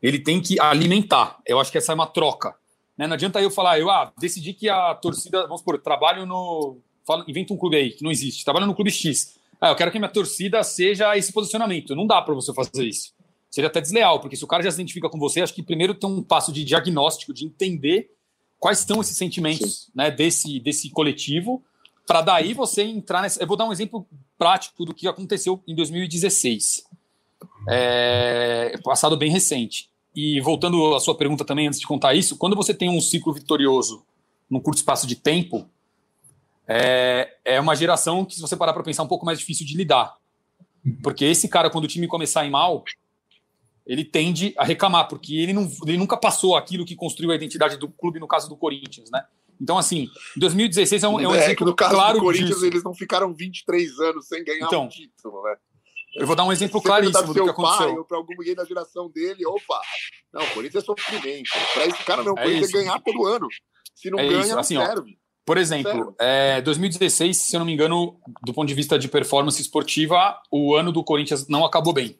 ele tem que alimentar. Eu acho que essa é uma troca. Né? Não adianta eu falar, eu ah, decidi que a torcida, vamos supor, trabalho no. Fala, inventa um clube aí que não existe, trabalho no clube X. Ah, eu quero que a minha torcida seja esse posicionamento. Não dá para você fazer isso seria até desleal, porque se o cara já se identifica com você, acho que primeiro tem um passo de diagnóstico, de entender quais são esses sentimentos né, desse, desse coletivo, para daí você entrar nessa. Eu vou dar um exemplo prático do que aconteceu em 2016. É, passado bem recente. E voltando à sua pergunta também, antes de contar isso, quando você tem um ciclo vitorioso num curto espaço de tempo, é, é uma geração que, se você parar para pensar, é um pouco mais difícil de lidar. Porque esse cara, quando o time começar a ir mal, ele tende a reclamar, porque ele, não, ele nunca passou aquilo que construiu a identidade do clube, no caso do Corinthians, né? Então, assim, 2016 é um, é um é, exemplo no caso claro do Corinthians, disso. eles não ficaram 23 anos sem ganhar então, um título, né? Eu vou dar um exemplo Você claríssimo do que aconteceu. Para alguém da geração dele, opa, não, o Corinthians é sofrimento. Para esse cara, não, o é Corinthians é ganhar todo ano. Se não é ganha, isso. Assim, não serve. Ó, por exemplo, é, 2016, se eu não me engano, do ponto de vista de performance esportiva, o ano do Corinthians não acabou bem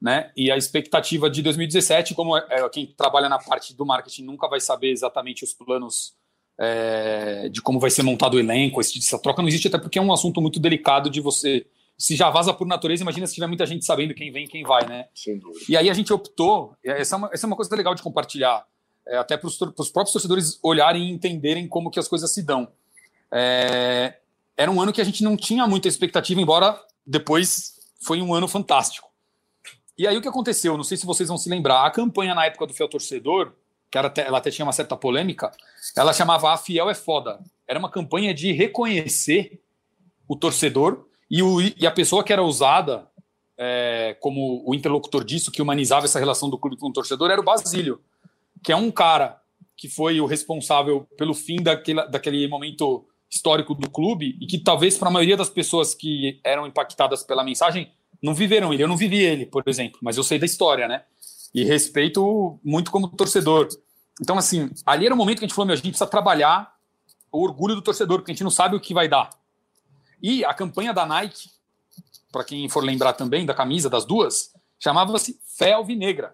né? E a expectativa de 2017, como é, é, quem trabalha na parte do marketing nunca vai saber exatamente os planos é, de como vai ser montado o elenco, essa troca não existe até porque é um assunto muito delicado de você se já vaza por natureza, imagina se tiver muita gente sabendo quem vem e quem vai, né? Sem dúvida. E aí a gente optou, essa é uma, essa é uma coisa legal de compartilhar. é, até para os próprios torcedores olharem e entenderem como que as coisas se dão. É, era um ano que a gente não tinha muita expectativa, embora depois foi um ano fantástico. E aí o que aconteceu? Não sei se vocês vão se lembrar. A campanha na época do Fiel Torcedor, que até, ela até tinha uma certa polêmica, ela chamava A Fiel é Foda. Era uma campanha de reconhecer o torcedor e, o, e a pessoa que era usada é, como o interlocutor disso, que humanizava essa relação do clube com o torcedor, era o Basílio, que é um cara que foi o responsável pelo fim daquele, daquele momento histórico do clube e que talvez para a maioria das pessoas que eram impactadas pela mensagem não viveram ele. Eu não vivi ele, por exemplo, mas eu sei da história, né? E respeito muito como torcedor. Então, assim, ali era o momento que a gente falou: meu, a gente precisa trabalhar o orgulho do torcedor, porque a gente não sabe o que vai dar. E a campanha da Nike, para quem for lembrar também da camisa das duas, chamava-se Fé Alvinegra.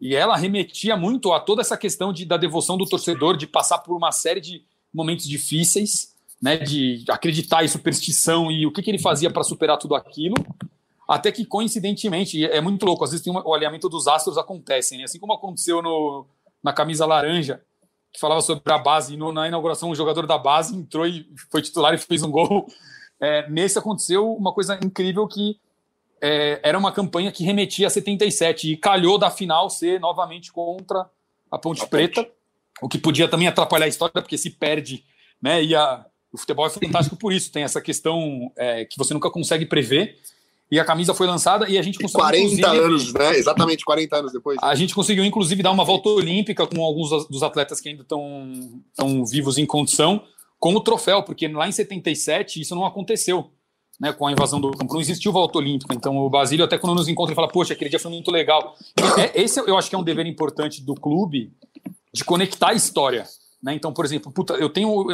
E ela remetia muito a toda essa questão de, da devoção do torcedor, de passar por uma série de momentos difíceis, né, de acreditar em superstição e o que, que ele fazia para superar tudo aquilo, até que coincidentemente, é muito louco, às vezes tem o alinhamento dos astros acontecem, né? assim como aconteceu no, na camisa laranja, que falava sobre a base, e no, na inauguração o jogador da base entrou e foi titular e fez um gol. É, nesse aconteceu uma coisa incrível que é, era uma campanha que remetia a 77 e calhou da final ser novamente contra a Ponte a Preta, Ponte. o que podia também atrapalhar a história, porque se perde, né? E a, o futebol é fantástico por isso, tem essa questão é, que você nunca consegue prever. E a camisa foi lançada e a gente conseguiu. 40 anos, né? Exatamente 40 anos depois. A gente conseguiu, inclusive, dar uma volta olímpica com alguns dos atletas que ainda estão vivos em condição, com o troféu, porque lá em 77 isso não aconteceu. Né, com a invasão do campo, não existiu volta olímpica. Então, o Basílio, até quando nos encontra, ele fala: Poxa, aquele dia foi muito legal. É, esse eu acho que é um dever importante do clube de conectar a história. Né? Então, por exemplo, puta, eu tenho.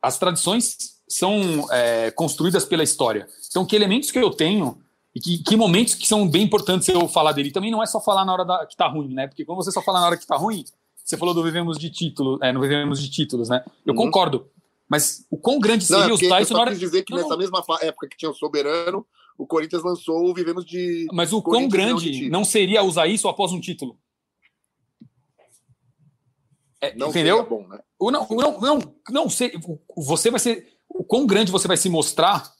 As tradições são é, construídas pela história. Então, que elementos que eu tenho e que, que, momentos que são bem importantes eu falar dele. Também não é só falar na hora da, que tá ruim, né? Porque quando você só fala na hora que tá ruim, você falou do vivemos de título, é, não vivemos de títulos, né? Eu uhum. concordo. Mas o quão grande seria não, é os Tyson na hora... dizer que não, nessa não. mesma época que tinha o Soberano, o Corinthians lançou o Vivemos de. Mas o quão grande não seria usar isso após um título? É, não entendeu? Bom, né? o, não, não, não, não, sei, você vai ser o quão grande você vai se mostrar,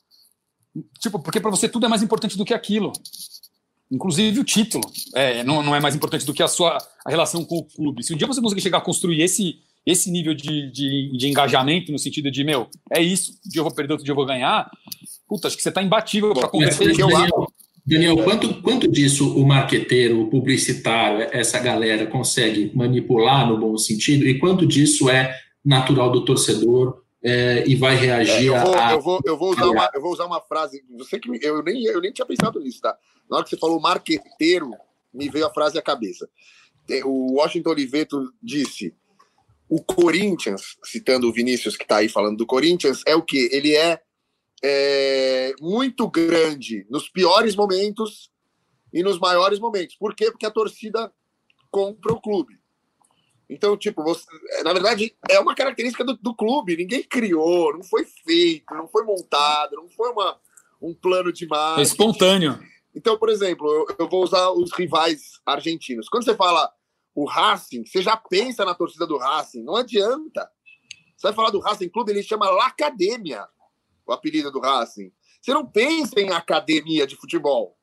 tipo, porque para você tudo é mais importante do que aquilo. Inclusive o título é, não, não é mais importante do que a sua a relação com o clube. Se um dia você conseguir chegar a construir esse, esse nível de, de, de engajamento, no sentido de, meu, é isso, um dia eu vou perder, outro dia eu vou ganhar, puta, acho que você está imbatível para converter. Daniel, Daniel, quanto, quanto disso o marqueteiro, o publicitário, essa galera consegue manipular no bom sentido e quanto disso é natural do torcedor é, e vai reagir é, eu, vou, a... eu, vou, eu, vou usar uma, eu vou usar uma frase. Você que me, eu, nem, eu nem tinha pensado nisso, tá? Na hora que você falou marqueteiro, me veio a frase à cabeça. O Washington Oliveto disse: o Corinthians, citando o Vinícius que está aí falando do Corinthians, é o que? Ele é, é muito grande nos piores momentos e nos maiores momentos. Por quê? Porque a torcida compra o clube. Então, tipo, você, na verdade, é uma característica do, do, clube. Ninguém criou, não foi feito, não foi montado, não foi uma, um plano de marketing. É espontâneo. Então, por exemplo, eu, eu, vou usar os rivais argentinos. Quando você fala o Racing, você já pensa na torcida do Racing. Não adianta. Você vai falar do Racing Clube, ele chama La Academia, o apelido do Racing. Você não pensa em academia de futebol.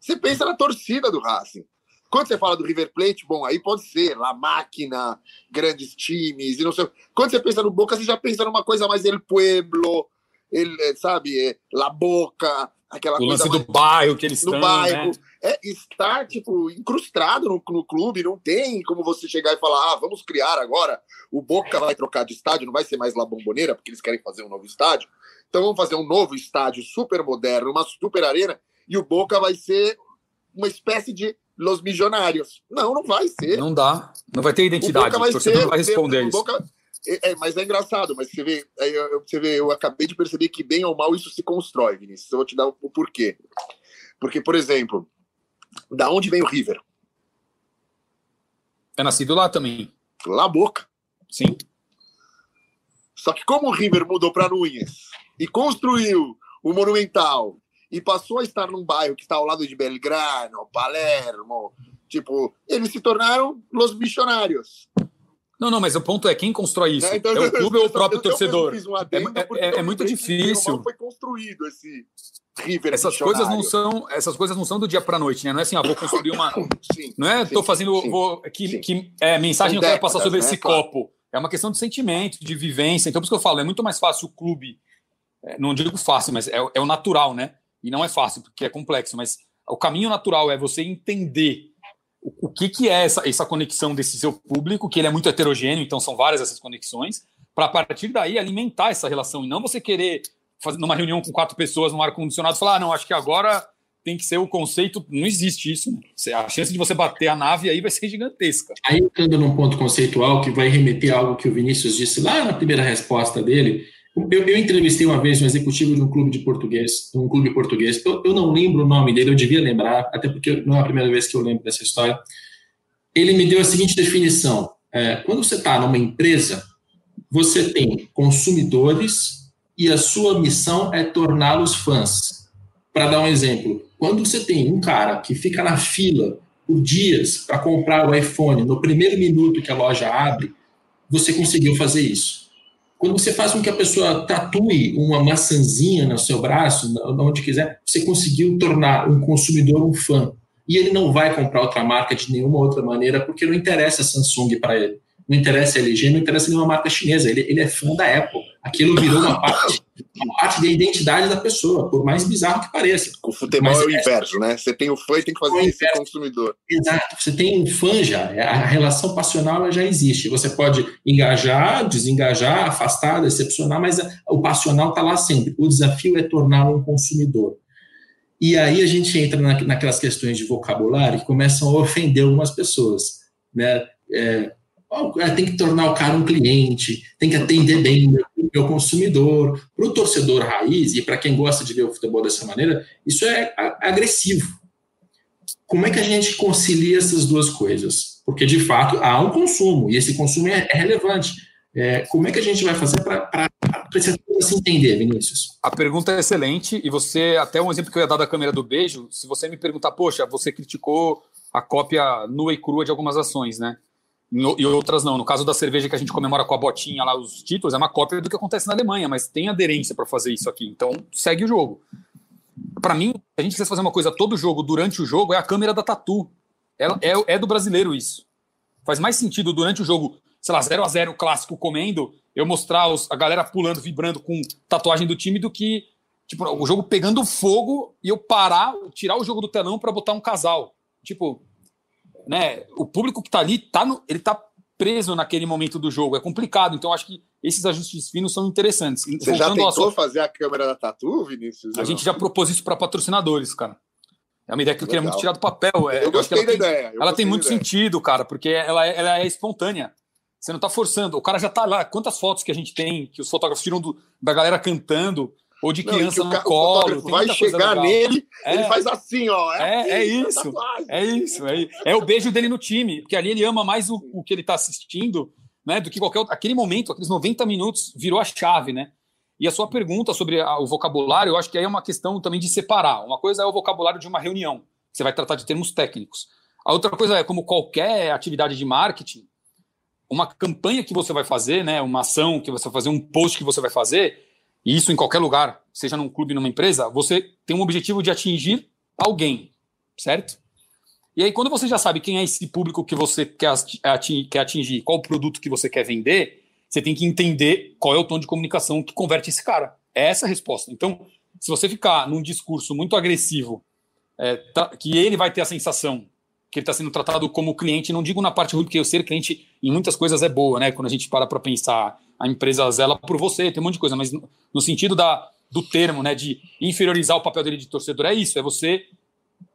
Você pensa na torcida do Racing. Quando você fala do River Plate, bom, aí pode ser La Máquina, grandes times e não sei. Quando você pensa no Boca, você já pensa numa coisa mais El Pueblo, ele, eh, sabe, eh, La Boca, aquela o coisa. lance do bairro que eles estão. No bairro. Né? É estar, tipo, incrustado no, no clube, não tem como você chegar e falar, ah, vamos criar agora. O Boca vai trocar de estádio, não vai ser mais La Bomboneira, porque eles querem fazer um novo estádio. Então vamos fazer um novo estádio super moderno, uma super arena, e o Boca vai ser uma espécie de Los Milionários. Não, não vai ser. Não dá. Não vai ter identidade. O, vai o ser, vai responder isso. Boca, é, é, mas é engraçado, mas você vê, eu, você vê, eu acabei de perceber que bem ou mal isso se constrói, Vinícius. Eu vou te dar o, o porquê. Porque, por exemplo, da onde vem o River? É nascido lá também. Lá Boca. Sim. Só que como o River mudou para Núñez e construiu o Monumental e passou a estar num bairro que está ao lado de Belgrano, Palermo, tipo, eles se tornaram los missionários. Não, não, mas o ponto é quem constrói isso. É, então, é o clube ou o próprio torcedor? Um é, é, é muito difícil. Foi construído esse River essas coisas não são essas coisas não são do dia para noite, né? Não é assim, ah, vou construir uma, sim, não é? Sim, Tô fazendo, sim, vou que, que é, mensagem eu quero passar sobre né? esse claro. copo. É uma questão de sentimento, de vivência. Então, por isso que eu falo, é muito mais fácil o clube, é, não digo fácil, mas é, é o natural, né? E não é fácil porque é complexo, mas o caminho natural é você entender o, que, que é essa, essa conexão desse seu público, que ele é muito heterogêneo, então são várias essas conexões, para a partir daí alimentar essa relação e não você querer fazer numa reunião com quatro pessoas no ar condicionado falar, ah, não, acho que agora tem que ser o conceito, não existe isso. Né? A chance de você bater a nave aí vai ser gigantesca. Aí entrando num ponto conceitual que vai remeter a algo que o Vinícius disse lá na primeira resposta dele, eu, eu, entrevistei uma vez um executivo de um clube de português, um clube português. Eu, eu, não lembro o nome dele, eu devia lembrar, até porque não é a primeira vez que eu lembro dessa história. Ele me deu a seguinte definição: é, quando você está numa empresa, você tem consumidores e a sua missão é torná-los fãs. Para dar um exemplo, quando você tem um cara que fica na fila por dias para comprar o iPhone no primeiro minuto que a loja abre, você conseguiu fazer isso. Quando você faz com que a pessoa tatue uma maçãzinha no seu braço, onde quiser, você conseguiu tornar um consumidor um fã. E ele não vai comprar outra marca de nenhuma outra maneira, porque não interessa Samsung para ele. Não interessa LG, não interessa nenhuma marca chinesa. Ele, ele é fã da Apple. Aquilo virou uma parte, parte da identidade da pessoa, por mais bizarro que pareça. O futebol Mas, é o é, inverso, né? Você tem o fã e tem que fazer esse consumidor. Exato. Você tem um fã já. A relação passional já existe. Você pode engajar, desengajar, afastar, decepcionar, mas o passional está lá sempre. O desafio é torná-lo um consumidor. E aí a gente entra naquelas questões de vocabulário que começam a ofender algumas pessoas. Né? É, é, tem que tornar o cara um cliente, tem que atender bem o meu consumidor. Para o torcedor raiz, e para quem gosta de ver o futebol dessa maneira, isso é agressivo. Como é que a gente concilia essas duas coisas? Porque, de fato, há um consumo, e esse consumo é, é relevante. É, como é que a gente vai fazer para se entender, Vinícius? A pergunta é excelente, e você, até um exemplo que eu ia dar da câmera do beijo, se você me perguntar, poxa, você criticou a cópia nua e crua de algumas ações, né? E outras não. No caso da cerveja que a gente comemora com a botinha lá, os títulos, é uma cópia do que acontece na Alemanha, mas tem aderência para fazer isso aqui. Então, segue o jogo. Para mim, a gente quiser fazer uma coisa todo jogo, durante o jogo, é a câmera da Tatu. É, é, é do brasileiro isso. Faz mais sentido durante o jogo, sei lá, 0 a 0 clássico comendo, eu mostrar os, a galera pulando, vibrando com tatuagem do time do que tipo, o jogo pegando fogo e eu parar, tirar o jogo do telão para botar um casal. Tipo, né, o público que está ali, tá no, ele está preso naquele momento do jogo. É complicado. Então, acho que esses ajustes finos são interessantes. Você Voltando já tentou sua... fazer a câmera da Tatu, Vinícius? A gente já propôs isso para patrocinadores, cara. É uma ideia que eu queria muito tirar do papel. É, eu gostei da ideia. ela tem muito sentido, cara, porque ela, é, ela é espontânea. Você não está forçando. O cara já está lá. Quantas fotos que a gente tem que os fotógrafos tiram do, da galera cantando ou de criança não, no colo. vai chegar nele, é, ele faz assim, ó. É, é, é assim, isso. É isso. É, é o beijo dele no time, porque ali ele ama mais o, o que ele está assistindo, né? Do que qualquer outro. Aquele momento, aqueles 90 minutos, virou a chave, né? E a sua pergunta sobre a, o vocabulário, eu acho que aí é uma questão também de separar. Uma coisa é o vocabulário de uma reunião, você vai tratar de termos técnicos. A outra coisa é, como qualquer atividade de marketing, uma campanha que você vai fazer, né, uma ação que você vai fazer, um post que você vai fazer, e isso em qualquer lugar, seja num clube, numa empresa, você tem um objetivo de atingir alguém, certo? E aí, quando você já sabe quem é esse público que você quer atingir, qual o produto que você quer vender, você tem que entender qual é o tom de comunicação que converte esse cara. É essa a resposta. Então, se você ficar num discurso muito agressivo, é, tá, que ele vai ter a sensação que ele está sendo tratado como cliente, não digo na parte ruim, porque eu ser cliente em muitas coisas é boa, né? Quando a gente para para pensar, a empresa zela por você, tem um monte de coisa, mas no, no sentido da, do termo, né, de inferiorizar o papel dele de torcedor, é isso, é você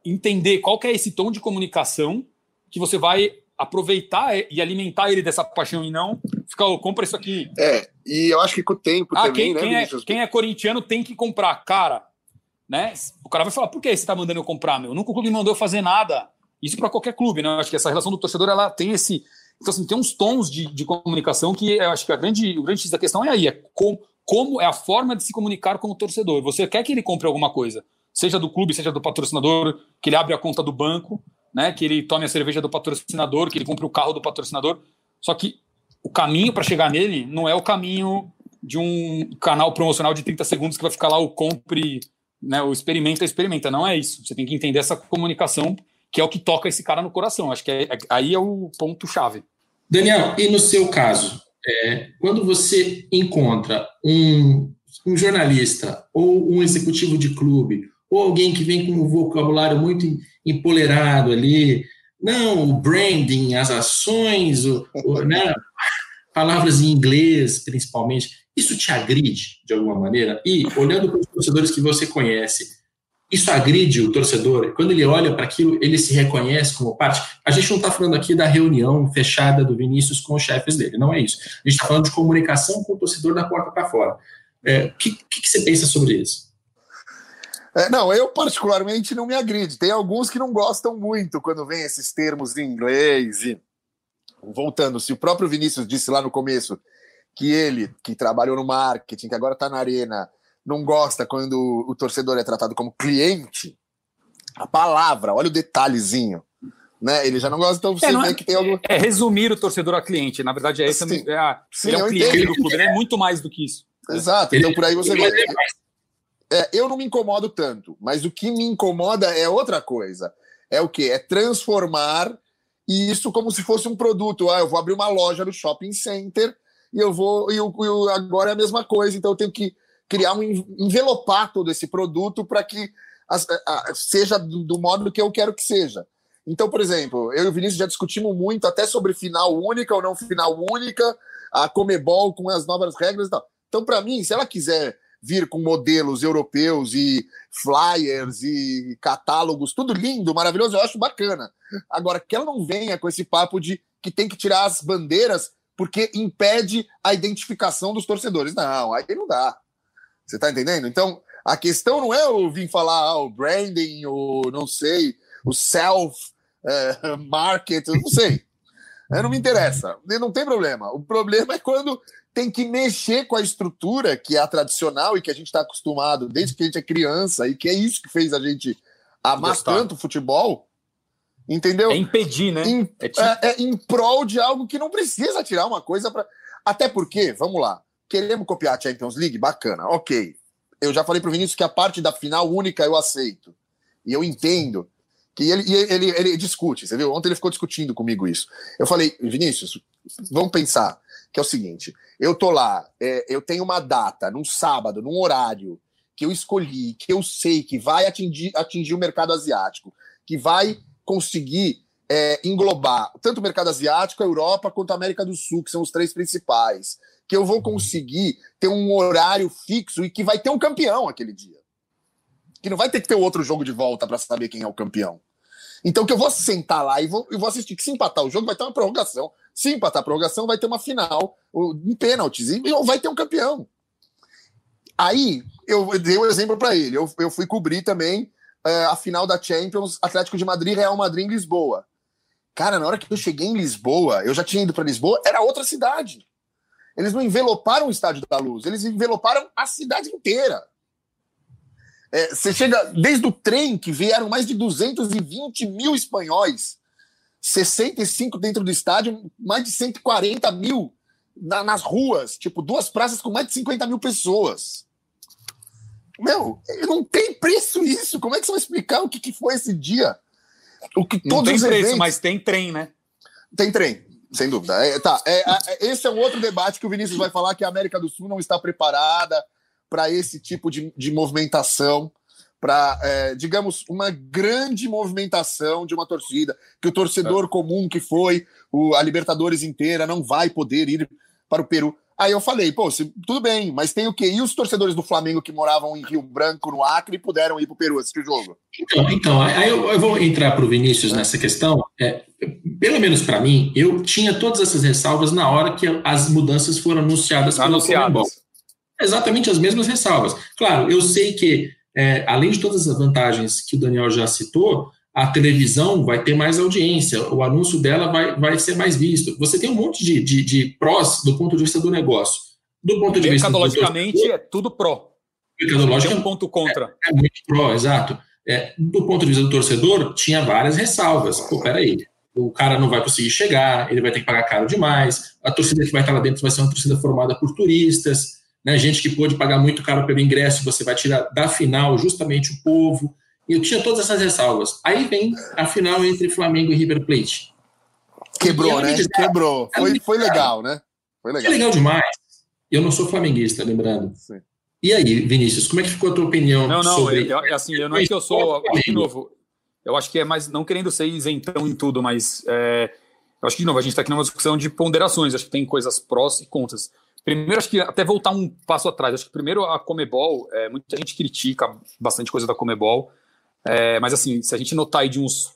entender qual que é esse tom de comunicação que você vai aproveitar e alimentar ele dessa paixão e não ficar, oh, compra isso aqui. É, e eu acho que com o tempo ah, também, quem, né, quem é, quem é corintiano tem que comprar, cara, né? O cara vai falar, por que você está mandando eu comprar, meu? Nunca o clube me mandou fazer nada. Isso para qualquer clube, né? Eu acho que essa relação do torcedor ela tem esse. Então, assim, tem uns tons de, de comunicação que eu acho que a grande, o grande da questão é aí, é com, como é a forma de se comunicar com o torcedor. Você quer que ele compre alguma coisa, seja do clube, seja do patrocinador, que ele abre a conta do banco, né? Que ele tome a cerveja do patrocinador, que ele compre o carro do patrocinador. Só que o caminho para chegar nele não é o caminho de um canal promocional de 30 segundos que vai ficar lá o compre, né, o experimenta, experimenta. Não é isso. Você tem que entender essa comunicação que é o que toca esse cara no coração. Acho que é, é aí é o ponto-chave. Daniel, e no seu caso, é, quando você encontra um, um jornalista ou um executivo de clube ou alguém que vem com um vocabulário muito empolerado ali, não, o branding, as ações, o, o, né, palavras em inglês, principalmente, isso te agride de alguma maneira? E, olhando para os torcedores que você conhece, isso agride o torcedor? Quando ele olha para aquilo, ele se reconhece como parte? A gente não está falando aqui da reunião fechada do Vinícius com os chefes dele, não é isso. A gente está falando de comunicação com o torcedor da porta para fora. O é, que, que, que você pensa sobre isso? É, não, eu particularmente não me agride. Tem alguns que não gostam muito quando vem esses termos em inglês. E voltando, se o próprio Vinícius disse lá no começo que ele, que trabalhou no marketing, que agora está na arena, não gosta quando o torcedor é tratado como cliente, a palavra, olha o detalhezinho. Né? Ele já não gosta, então você é, vê é, que tem algo. É resumir o torcedor a cliente. Na verdade, é esse é, a, sim, é um cliente do clube, ele é muito mais do que isso. Exato, então por aí você vai. É, eu não me incomodo tanto, mas o que me incomoda é outra coisa. É o que? É transformar isso como se fosse um produto. Ah, eu vou abrir uma loja no shopping center e eu vou. E eu, eu, agora é a mesma coisa, então eu tenho que criar um envelopar todo esse produto para que a, a, seja do, do, modo que eu quero que seja. Então, por exemplo, eu e o Vinícius já discutimos muito até sobre final única ou não final única, a Comebol com as novas regras e tal. Então, para mim, se ela quiser vir com modelos europeus e flyers e catálogos, tudo lindo, maravilhoso, eu acho bacana. Agora, que ela não venha com esse papo de que tem que tirar as bandeiras porque impede a identificação dos torcedores. Não, aí não dá. Você tá entendendo? Então, a questão não é eu vir falar ah, o branding, o não sei, o self uh, market, eu não sei. Não me interessa, não tem problema. O problema é quando tem que mexer com a estrutura que é a tradicional e que a gente está acostumado desde que a gente é criança e que é isso que fez a gente amar Gostar. tanto o futebol. Entendeu? É impedir, né? Em, é, tipo... é, é, em prol de algo que não precisa tirar uma coisa para. Até porque, vamos lá, queremos copiar a Champions League? Bacana, ok. Eu já falei para o Vinícius que a parte da final única eu aceito. E eu entendo que ele, ele, ele, discute, você viu? Ontem ele ficou discutindo comigo isso. Eu falei, Vinícius, vamos pensar que é o seguinte: eu tô lá, é, eu tenho uma data, num sábado, num horário que eu escolhi, que eu sei que vai atingir, atingir o mercado asiático, que vai conseguir é, englobar tanto o mercado asiático, a Europa, quanto a América do Sul, que são os três principais, que eu vou conseguir ter um horário fixo e que vai ter um campeão aquele dia. Que não vai ter que ter outro jogo de volta para saber quem é o campeão. Então que eu vou sentar lá e vou, e vou assistir. Que se empatar o jogo, vai ter uma prorrogação. Se empatar a prorrogação, vai ter uma final em pênaltis e vai ter um campeão. Aí eu dei um exemplo para ele. Eu, eu fui cobrir também é, a final da Champions, Atlético de Madrid, Real Madrid em Lisboa. Cara, na hora que eu cheguei em Lisboa, eu já tinha ido para Lisboa, era outra cidade. Eles não enveloparam o Estádio da Luz, eles enveloparam a cidade inteira. É, você chega desde o trem, que vieram mais de 220 mil espanhóis, 65 dentro do estádio, mais de 140 mil na, nas ruas, tipo, duas praças com mais de 50 mil pessoas. Meu, não tem preço isso. Como é que você vai explicar o que, que foi esse dia? O que todos não tem preço, eventos... mas tem trem, né? Tem trem, sem dúvida. É, tá, é, é, esse é um outro debate que o Vinícius vai falar que a América do Sul não está preparada para esse tipo de, de movimentação, para, é, digamos, uma grande movimentação de uma torcida, que o torcedor é. comum que foi o, a Libertadores inteira não vai poder ir para o Peru. Aí eu falei, pô, se, tudo bem, mas tem o quê? E os torcedores do Flamengo que moravam em Rio Branco, no Acre, puderam ir para o Peru assistir o jogo? Então, então aí eu, eu vou entrar para o Vinícius nessa questão. É, pelo menos para mim, eu tinha todas essas ressalvas na hora que as mudanças foram anunciadas pela Comembol. Exatamente as mesmas ressalvas. Claro, eu sei que, é, além de todas as vantagens que o Daniel já citou, a televisão vai ter mais audiência, o anúncio dela vai, vai ser mais visto. Você tem um monte de, de, de prós do ponto de vista do negócio. Do ponto de vista Mercadologicamente, é tudo pró. Mercadologicamente, é um ponto contra. É, é muito pró, exato. É, do ponto de vista do torcedor, tinha várias ressalvas. Pô, peraí, o cara não vai conseguir chegar, ele vai ter que pagar caro demais, a torcida que vai estar lá dentro vai ser uma torcida formada por turistas, né, gente que pôde pagar muito caro pelo ingresso, você vai tirar da final justamente o povo. E eu tinha todas essas ressalvas. Aí vem a final entre Flamengo e River Plate. Quebrou, né? Quebrou. Foi, foi legal, né? Foi legal. Foi legal demais. Eu não sou flamenguista, lembrando. Sim. E aí, Vinícius, como é que ficou a tua opinião não, não, sobre... Eu, assim, eu não é que eu sou... De novo, eu acho que é mais... Não querendo ser isentão em tudo, mas... É, eu acho que, de novo, a gente está aqui numa discussão de ponderações. Acho que tem coisas prós e contras. Primeiro, acho que até voltar um passo atrás. Acho que primeiro a Comebol, é, muita gente critica bastante coisa da Comebol, é, mas assim, se a gente notar aí de uns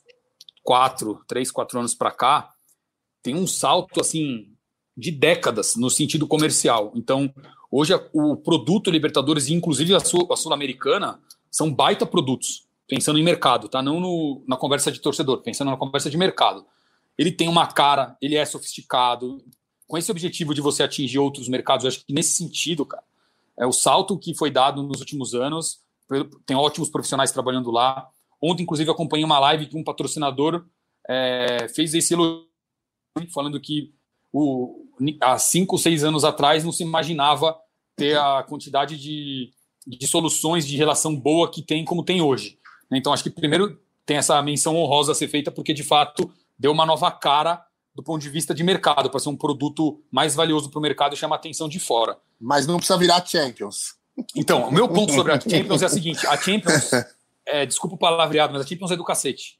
quatro, três, quatro anos para cá, tem um salto assim de décadas no sentido comercial. Então, hoje o produto Libertadores, inclusive a Sul-Americana, são baita produtos, pensando em mercado, tá? Não no, na conversa de torcedor, pensando na conversa de mercado. Ele tem uma cara, ele é sofisticado. Com esse objetivo de você atingir outros mercados, eu acho que nesse sentido, cara, é o salto que foi dado nos últimos anos. Tem ótimos profissionais trabalhando lá. Ontem, inclusive, acompanhei uma live que um patrocinador é, fez esse elogio, falando que o, há cinco, seis anos atrás não se imaginava ter a quantidade de, de soluções de relação boa que tem como tem hoje. Então, acho que primeiro tem essa menção honrosa a ser feita, porque de fato deu uma nova cara do ponto de vista de mercado, para ser um produto mais valioso para o mercado e chamar atenção de fora. Mas não precisa virar Champions. Então, o meu ponto sobre a Champions é o seguinte: a Champions, é, desculpa o palavreado, mas a Champions é do cacete.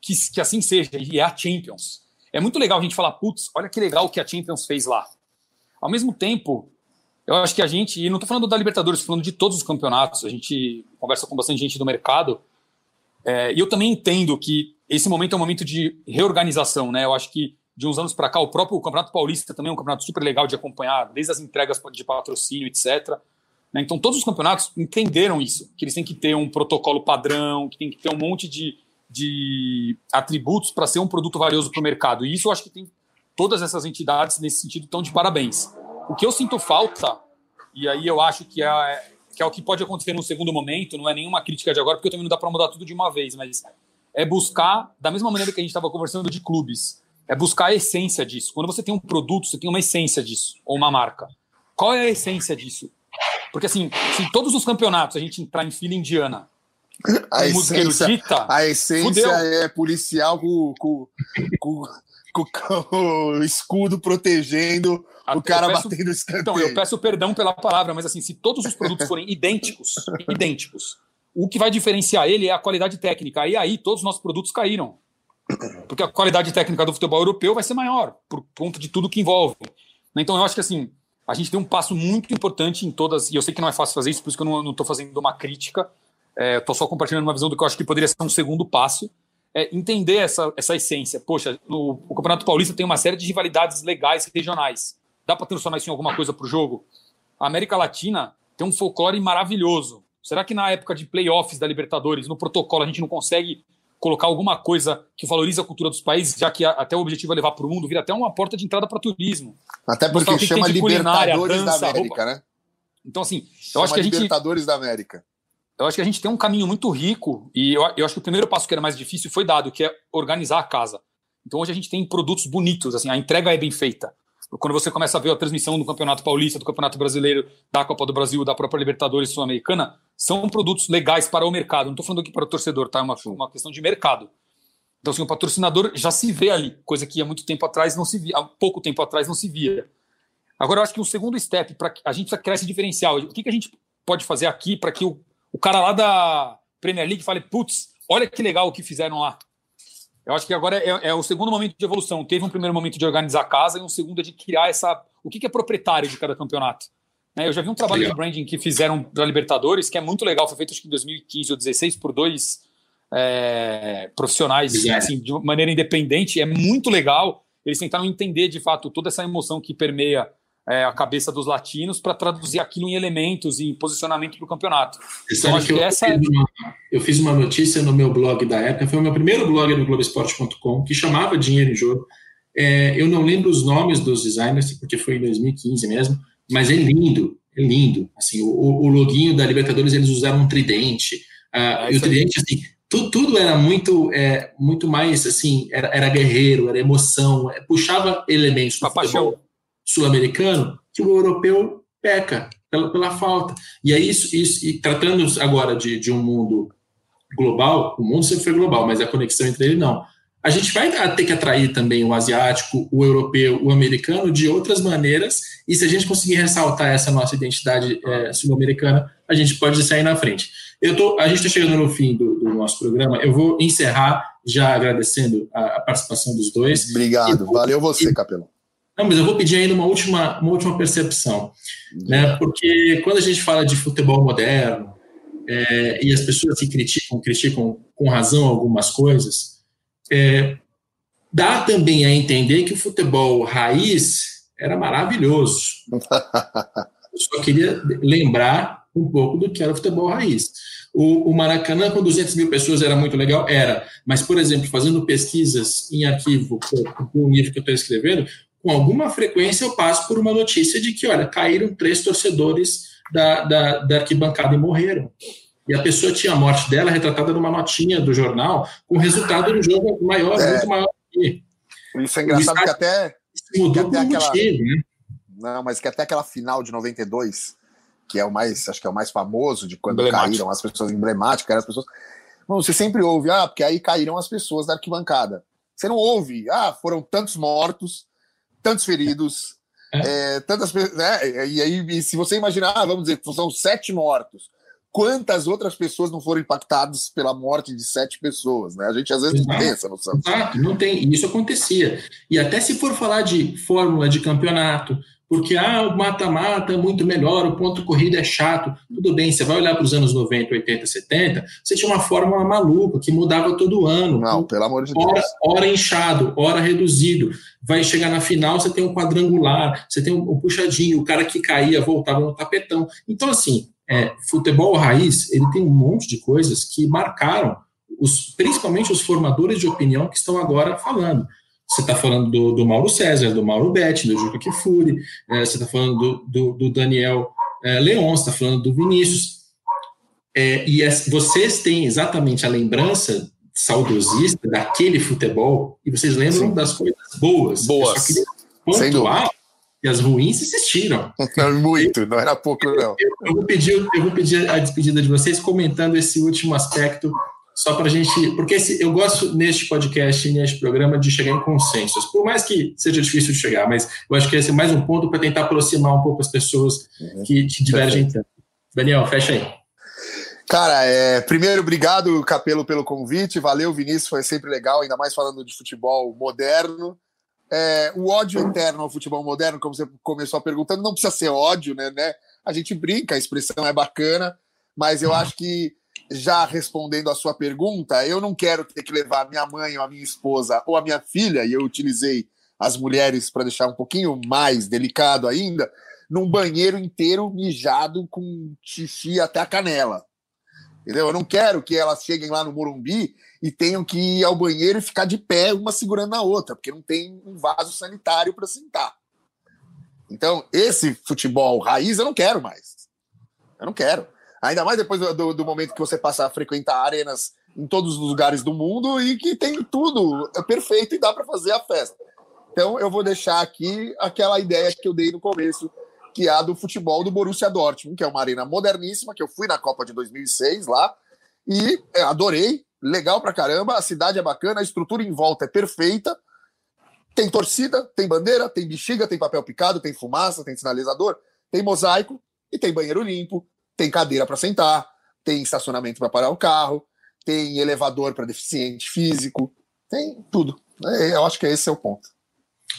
Que, que assim seja, e é a Champions. É muito legal a gente falar, putz, olha que legal o que a Champions fez lá. Ao mesmo tempo, eu acho que a gente, e não estou falando da Libertadores, estou falando de todos os campeonatos, a gente conversa com bastante gente do mercado, é, e eu também entendo que esse momento é um momento de reorganização, né? Eu acho que de uns anos para cá, o próprio Campeonato Paulista também é um campeonato super legal de acompanhar, desde as entregas de patrocínio, etc. Né? Então, todos os campeonatos entenderam isso, que eles têm que ter um protocolo padrão, que tem que ter um monte de de atributos para ser um produto valioso para o mercado. E isso eu acho que tem todas essas entidades nesse sentido estão de parabéns. O que eu sinto falta, e aí eu acho que é, que é o que pode acontecer no segundo momento, não é nenhuma crítica de agora, porque também não dá para mudar tudo de uma vez, mas é buscar, da mesma maneira que a gente estava conversando de clubes, é buscar a essência disso. Quando você tem um produto, você tem uma essência disso, ou uma marca. Qual é a essência disso? Porque assim, se todos os campeonatos a gente entrar em fila indiana a essência, dita, a essência é policial com, com, com, com, o escudo protegendo a, o cara peço, batendo o escanteio. Então, eu peço perdão pela palavra, mas assim, se todos os produtos forem idênticos, idênticos, o que vai diferenciar ele é a qualidade técnica. E aí todos os nossos produtos caíram. Porque a qualidade técnica do futebol europeu vai ser maior, por conta de tudo que envolve. Então eu acho que assim, a gente tem um passo muito importante em todas, e eu sei que não é fácil fazer isso, por isso que eu não estou fazendo uma crítica, Estou é, só compartilhando uma visão do que eu acho que poderia ser um segundo passo. É entender essa, essa essência. Poxa, no, o Campeonato Paulista tem uma série de rivalidades legais regionais. Dá para transformar isso em alguma coisa para o jogo? A América Latina tem um folclore maravilhoso. Será que na época de playoffs da Libertadores, no protocolo, a gente não consegue colocar alguma coisa que valorize a cultura dos países, já que até o objetivo é levar para o mundo, vira até uma porta de entrada para turismo. Até porque chama Libertadores dança, da América, né? Então, assim, eu acho que a gente. Libertadores da América eu acho que a gente tem um caminho muito rico e eu, eu, acho que o primeiro passo que era mais difícil foi dado, que é organizar a casa. Então hoje a gente tem produtos bonitos, assim, a entrega é bem feita. Quando você começa a ver a transmissão do Campeonato Paulista, do Campeonato Brasileiro, da Copa do Brasil, da própria Libertadores Sul-Americana, são produtos legais para o mercado. Não estou falando aqui para o torcedor, tá? É uma, uma questão de mercado. Então, assim, o patrocinador já se vê ali, coisa que há muito tempo atrás não se via, há pouco tempo atrás não se via. Agora, eu acho que um segundo step, para a gente precisa criar esse diferencial. O que, que a gente pode fazer aqui para que o o cara lá da Premier League fale, putz, olha que legal o que fizeram lá. Eu acho que agora é, é, o segundo momento de evolução. Teve um primeiro momento de organizar a casa e um segundo é de criar essa. O que, que é proprietário de cada campeonato? Né, eu já vi um trabalho legal. de branding que fizeram para Libertadores, que é muito legal. Foi feito acho que em 2015 ou 2016 por dois é, profissionais assim, de maneira independente. É muito legal. Eles tentaram entender de fato toda essa emoção que permeia é, a cabeça dos latinos para traduzir aquilo em elementos e posicionamento para o campeonato. Então, acho que, eu, essa... fiz uma, eu fiz uma notícia no meu blog da época, foi o meu primeiro blog no Globesport.com, que chamava Dinheiro em Jogo. É, eu não lembro os nomes dos designers, porque foi em 2015 mesmo, mas é lindo, é lindo. Assim, o, o loginho da Libertadores, eles usaram um tridente. Uh, e o tridente, assim, tudo, tudo era muito, é, muito mais assim, era, era guerreiro, era emoção, é, puxava elementos do futebol sul-americano que o europeu peca pela, pela falta. E aí, isso, isso, e tratando agora de, de um mundo global, o mundo sempre foi global, mas a conexão entre ele não. A gente vai ter que atrair também o asiático, o europeu, o americano de outras maneiras, e se a gente conseguir ressaltar essa nossa identidade é, sul-americana, a gente pode sair na frente. Eu tô, a gente está chegando no fim do, do, nosso programa, eu vou encerrar já agradecendo a, a participação dos dois. Obrigado, vou, valeu você, Capelão. Não, mas eu vou pedir ainda uma última, uma última percepção, né? Porque quando a gente fala de futebol moderno é, e as pessoas se criticam, criticam com razão algumas coisas, é, dá também a entender que o futebol raiz era maravilhoso. Eu só queria lembrar um pouco do que era o futebol raiz. O, o, Maracanã, com 200 mil pessoas, era muito legal? Era. Mas, por exemplo, fazendo pesquisas em arquivo, com o livro que eu estou escrevendo, com alguma frequência eu passo por uma notícia de que, olha, caíram três torcedores da, da, da arquibancada e morreram. E a pessoa tinha a morte dela retratada numa notinha do jornal, com o resultado do jogo maior, é. muito maior que. Isso é engraçado que até. Mudou que até aquela, motivo, né? Não, mas que até aquela final de 92, que é o mais, acho que é o mais famoso de quando caíram as pessoas emblemáticas, as pessoas. Não, você sempre ouve, ah, porque aí caíram as pessoas da arquibancada. Você não ouve, ah, foram tantos mortos, tantos feridos, é. É, tantas né? E aí, e se você imaginar, ah, vamos dizer, são sete mortos. Quantas outras pessoas não foram impactadas pela morte de sete pessoas? Né? A gente às vezes Exato. não pensa no Santos. Exato, não tem. Isso acontecia. E até se for falar de fórmula de campeonato, porque ah, o mata-mata é muito melhor, o ponto corrida é chato. Tudo bem, você vai olhar para os anos 90, 80, 70, você tinha uma fórmula maluca que mudava todo ano. Não, pelo amor de hora, Deus. Hora inchado, hora reduzido. Vai chegar na final, você tem um quadrangular, você tem um, um puxadinho, o cara que caía voltava no tapetão. Então, assim, é, futebol raiz, ele tem um monte de coisas que marcaram, os, principalmente os formadores de opinião que estão agora falando. Você está falando do, do, Mauro César, do Mauro Betti, do Juca Kifuri, é, você está falando do, do, do Daniel é, Leon, você está falando do Vinícius. É, e as, vocês têm exatamente a lembrança saudosista daquele futebol e vocês lembram Sim. das coisas boas. Boas. pontuar e as ruins existiram. Muito, não era pouco, não. Eu, eu, vou pedir, eu vou pedir a despedida de vocês comentando esse último aspecto só para a gente. Porque esse, eu gosto neste podcast e neste programa de chegar em consensos, por mais que seja difícil de chegar, mas eu acho que esse é mais um ponto para tentar aproximar um pouco as pessoas uhum. que, que divergem tanto. Daniel, fecha aí. Cara, é, primeiro, obrigado, Capelo, pelo convite. Valeu, Vinícius, foi sempre legal, ainda mais falando de futebol moderno. É, o ódio eterno ao futebol moderno, como você começou perguntando, não precisa ser ódio, né, né? A gente brinca, a expressão é bacana, mas eu acho que já respondendo a sua pergunta, eu não quero ter que levar minha mãe ou a minha esposa ou a minha filha, e eu utilizei as mulheres para deixar um pouquinho mais delicado ainda, num banheiro inteiro mijado com xixi até a canela. Entendeu? Eu não quero que elas cheguem lá no Morumbi e tenham que ir ao banheiro e ficar de pé, uma segurando na outra, porque não tem um vaso sanitário para sentar. Então, esse futebol raiz eu não quero mais. Eu não quero. Ainda mais depois do, do, momento que você passa a frequentar arenas em todos os lugares do mundo e que tem tudo é perfeito e dá para fazer a festa. Então eu vou deixar aqui aquela ideia que eu dei no começo, que é a do futebol do Borussia Dortmund, que é uma arena moderníssima, que eu fui na Copa de 2006 lá e é, adorei, legal pra caramba, a cidade é bacana, a estrutura em volta é perfeita. Tem torcida, tem bandeira, tem bexiga, tem papel picado, tem fumaça, tem sinalizador, tem mosaico e tem banheiro limpo, tem cadeira para sentar, tem estacionamento para parar o carro, tem elevador para deficiente físico, tem tudo. É, eu acho que esse é o ponto.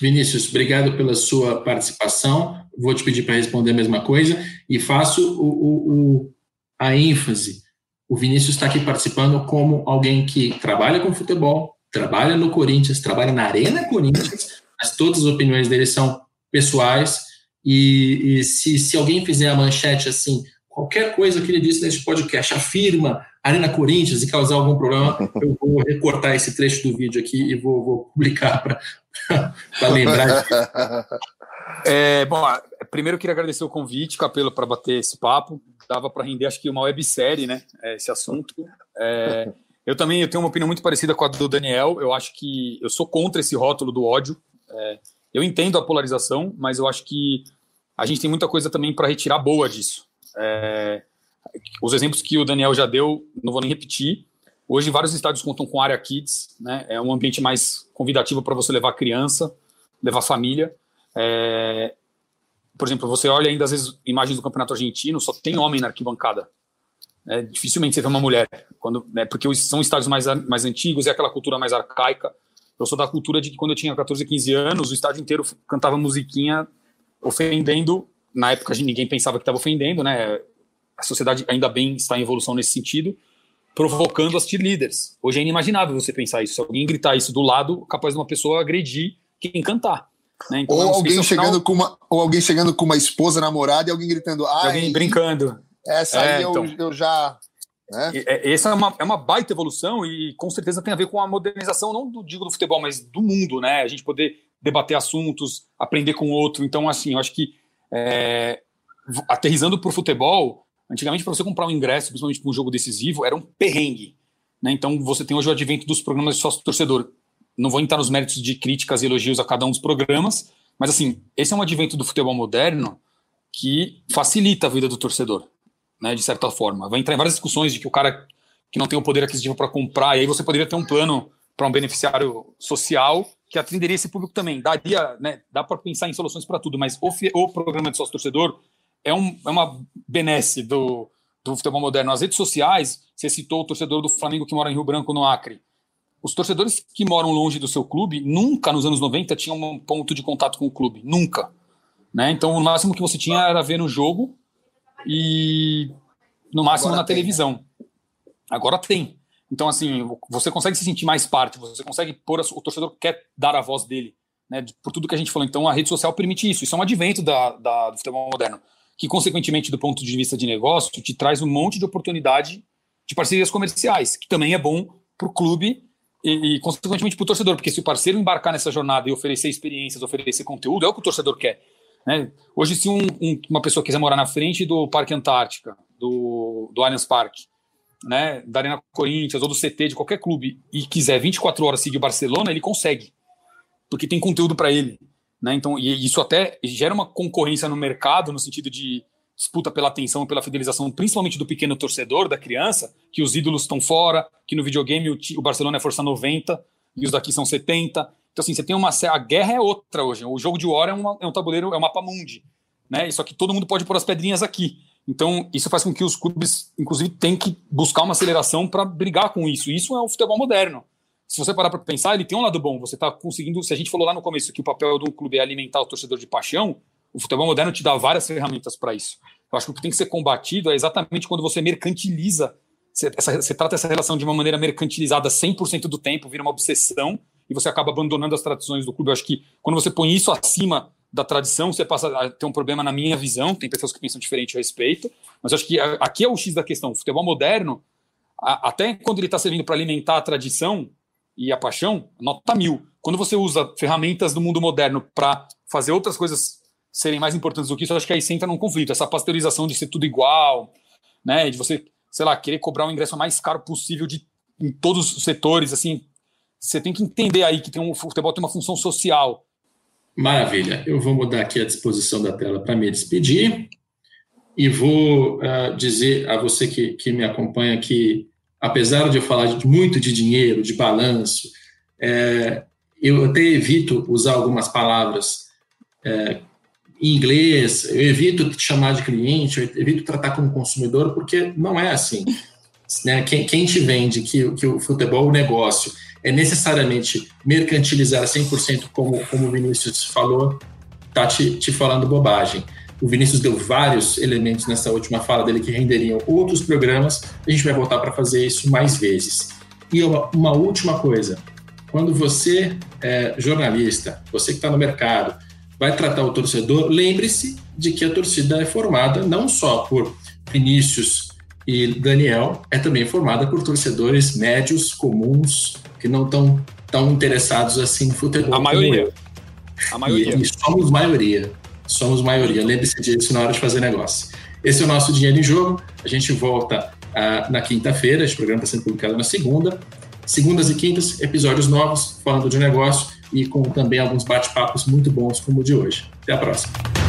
Vinícius, obrigado pela sua participação. Vou te pedir para responder a mesma coisa e faço o, o, o, a ênfase. O Vinícius está aqui participando como alguém que trabalha com futebol, trabalha no Corinthians, trabalha na Arena Corinthians, mas todas as opiniões dele são pessoais. E, e se, se alguém fizer a manchete assim, qualquer coisa que ele disse nesse podcast afirma Arena Corinthians e causar algum problema, eu vou recortar esse trecho do vídeo aqui e vou, vou publicar para lembrar. É, bom, primeiro eu queria agradecer o convite, Capelo, para bater esse papo. Dava para render, acho que uma websérie, né? Esse assunto. É, Eu também eu tenho uma opinião muito parecida com a do Daniel. Eu acho que eu sou contra esse rótulo do ódio. É, eu entendo a polarização, mas eu acho que a gente tem muita coisa também para retirar boa disso. É, os exemplos que o Daniel já deu, não vou nem repetir. Hoje, vários estádios contam com área kids, né? É um ambiente mais convidativo para você levar criança, levar família. É, por exemplo, você olha ainda às vezes imagens do campeonato argentino, só tem homem na arquibancada. É, dificilmente você vê uma mulher, quando, né, porque são estádios mais, mais antigos, é aquela cultura mais arcaica. Eu sou da cultura de que quando eu tinha 14, 15 anos, o estádio inteiro cantava musiquinha ofendendo. Na época ninguém pensava que estava ofendendo, né? A sociedade ainda bem está em evolução nesse sentido, provocando as cheerleaders. Hoje é inimaginável você pensar isso. Se alguém gritar isso do lado, capaz de uma pessoa agredir quem cantar. Né? Então, ou, alguém chegando final... com uma, ou alguém chegando com uma esposa namorada e alguém gritando. Ah, alguém brincando. Essa é, aí eu, então, eu já. Né? É, essa é uma, é uma baita evolução e com certeza tem a ver com a modernização, não do, digo do futebol, mas do mundo, né? A gente poder debater assuntos, aprender com o outro. Então, assim, eu acho que é, aterrizando para o futebol, antigamente para você comprar um ingresso, principalmente para um jogo decisivo, era um perrengue. Né? Então, você tem hoje o advento dos programas de sócio-torcedor. Não vou entrar nos méritos de críticas e elogios a cada um dos programas, mas, assim, esse é um advento do futebol moderno que facilita a vida do torcedor né, de certa forma. Vai entrar em várias discussões de que o cara que não tem o poder aquisitivo para comprar, e aí você poderia ter um plano para um beneficiário social que atenderia esse público também. Daria, né, dá para pensar em soluções para tudo, mas o, o programa de sócio-torcedor é, um, é uma benesse do, do futebol moderno. As redes sociais, você citou o torcedor do Flamengo que mora em Rio Branco, no Acre. Os torcedores que moram longe do seu clube nunca, nos anos 90, tinham um ponto de contato com o clube. Nunca. Né? Então, o máximo que você tinha era ver no jogo e no máximo Agora na tem. televisão. Agora tem. Então, assim, você consegue se sentir mais parte, você consegue pôr, a, o torcedor quer dar a voz dele, né, por tudo que a gente falou. Então, a rede social permite isso. Isso é um advento da, da, do futebol moderno, que, consequentemente, do ponto de vista de negócio, te traz um monte de oportunidade de parcerias comerciais, que também é bom para o clube e, e, consequentemente, para o torcedor, porque se o parceiro embarcar nessa jornada e oferecer experiências, oferecer conteúdo, é o que o torcedor quer. Né? Hoje, se um, um, uma pessoa quiser morar na frente do Parque Antártica, do, do Allianz Parque, né, da Arena Corinthians ou do CT de qualquer clube e quiser 24 horas seguir o Barcelona, ele consegue, porque tem conteúdo para ele. Né? Então, e isso até gera uma concorrência no mercado, no sentido de disputa pela atenção, pela fidelização, principalmente do pequeno torcedor, da criança, que os ídolos estão fora, que no videogame o, o Barcelona é força 90 e os daqui são 70. Então, assim, você tem uma. A guerra é outra hoje. O jogo de War é, uma, é um tabuleiro, é um mapa mundi. Né? Só que todo mundo pode pôr as pedrinhas aqui. Então, isso faz com que os clubes, inclusive, tenham que buscar uma aceleração para brigar com isso. Isso é o futebol moderno. Se você parar para pensar, ele tem um lado bom. Você está conseguindo. Se a gente falou lá no começo que o papel do clube é alimentar o torcedor de paixão, o futebol moderno te dá várias ferramentas para isso. Eu acho que o que tem que ser combatido é exatamente quando você mercantiliza, você, essa, você trata essa relação de uma maneira mercantilizada 100% do tempo, vira uma obsessão e você acaba abandonando as tradições do clube. Eu acho que quando você põe isso acima da tradição, você passa a ter um problema na minha visão. Tem pessoas que pensam diferente a respeito, mas acho que aqui é o X da questão. O futebol moderno, até quando ele está servindo para alimentar a tradição e a paixão, nota mil. Quando você usa ferramentas do mundo moderno para fazer outras coisas serem mais importantes do que isso, acho que aí você entra num conflito. Essa pasteurização de ser tudo igual, né? De você, sei lá, querer cobrar o ingresso mais caro possível de, em todos os setores, assim, você tem que entender aí que tem um, o futebol tem uma função social. Maravilha. Eu vou mudar aqui a disposição da tela para me despedir e vou uh, dizer a você que, que me acompanha que, apesar de eu falar de, muito de dinheiro, de balanço, é, eu até evito usar algumas palavras é, em inglês, eu evito chamar de cliente, eu evito tratar como consumidor, porque não é assim. Né? Quem, quem te vende que, que o futebol é um negócio é necessariamente mercantilizar 100%, como, como o Vinícius falou, está te, te falando bobagem. O Vinícius deu vários elementos nessa última fala dele que renderiam outros programas. A gente vai voltar para fazer isso mais vezes. E uma, uma última coisa: quando você é jornalista, você que está no mercado, vai tratar o torcedor, lembre-se de que a torcida é formada não só por Vinícius e Daniel, é também formada por torcedores médios, comuns, que não estão tão interessados assim em futebol. A maioria. A maioria. E, e somos maioria. Somos maioria. Lembre-se disso na hora de fazer negócio. Esse é o nosso Dinheiro em Jogo. A gente volta uh, na quinta-feira. Esse programa está sendo publicado na segunda. Segundas e quintas, episódios novos falando de negócio e com também alguns bate-papos muito bons como o de hoje. Até a próxima.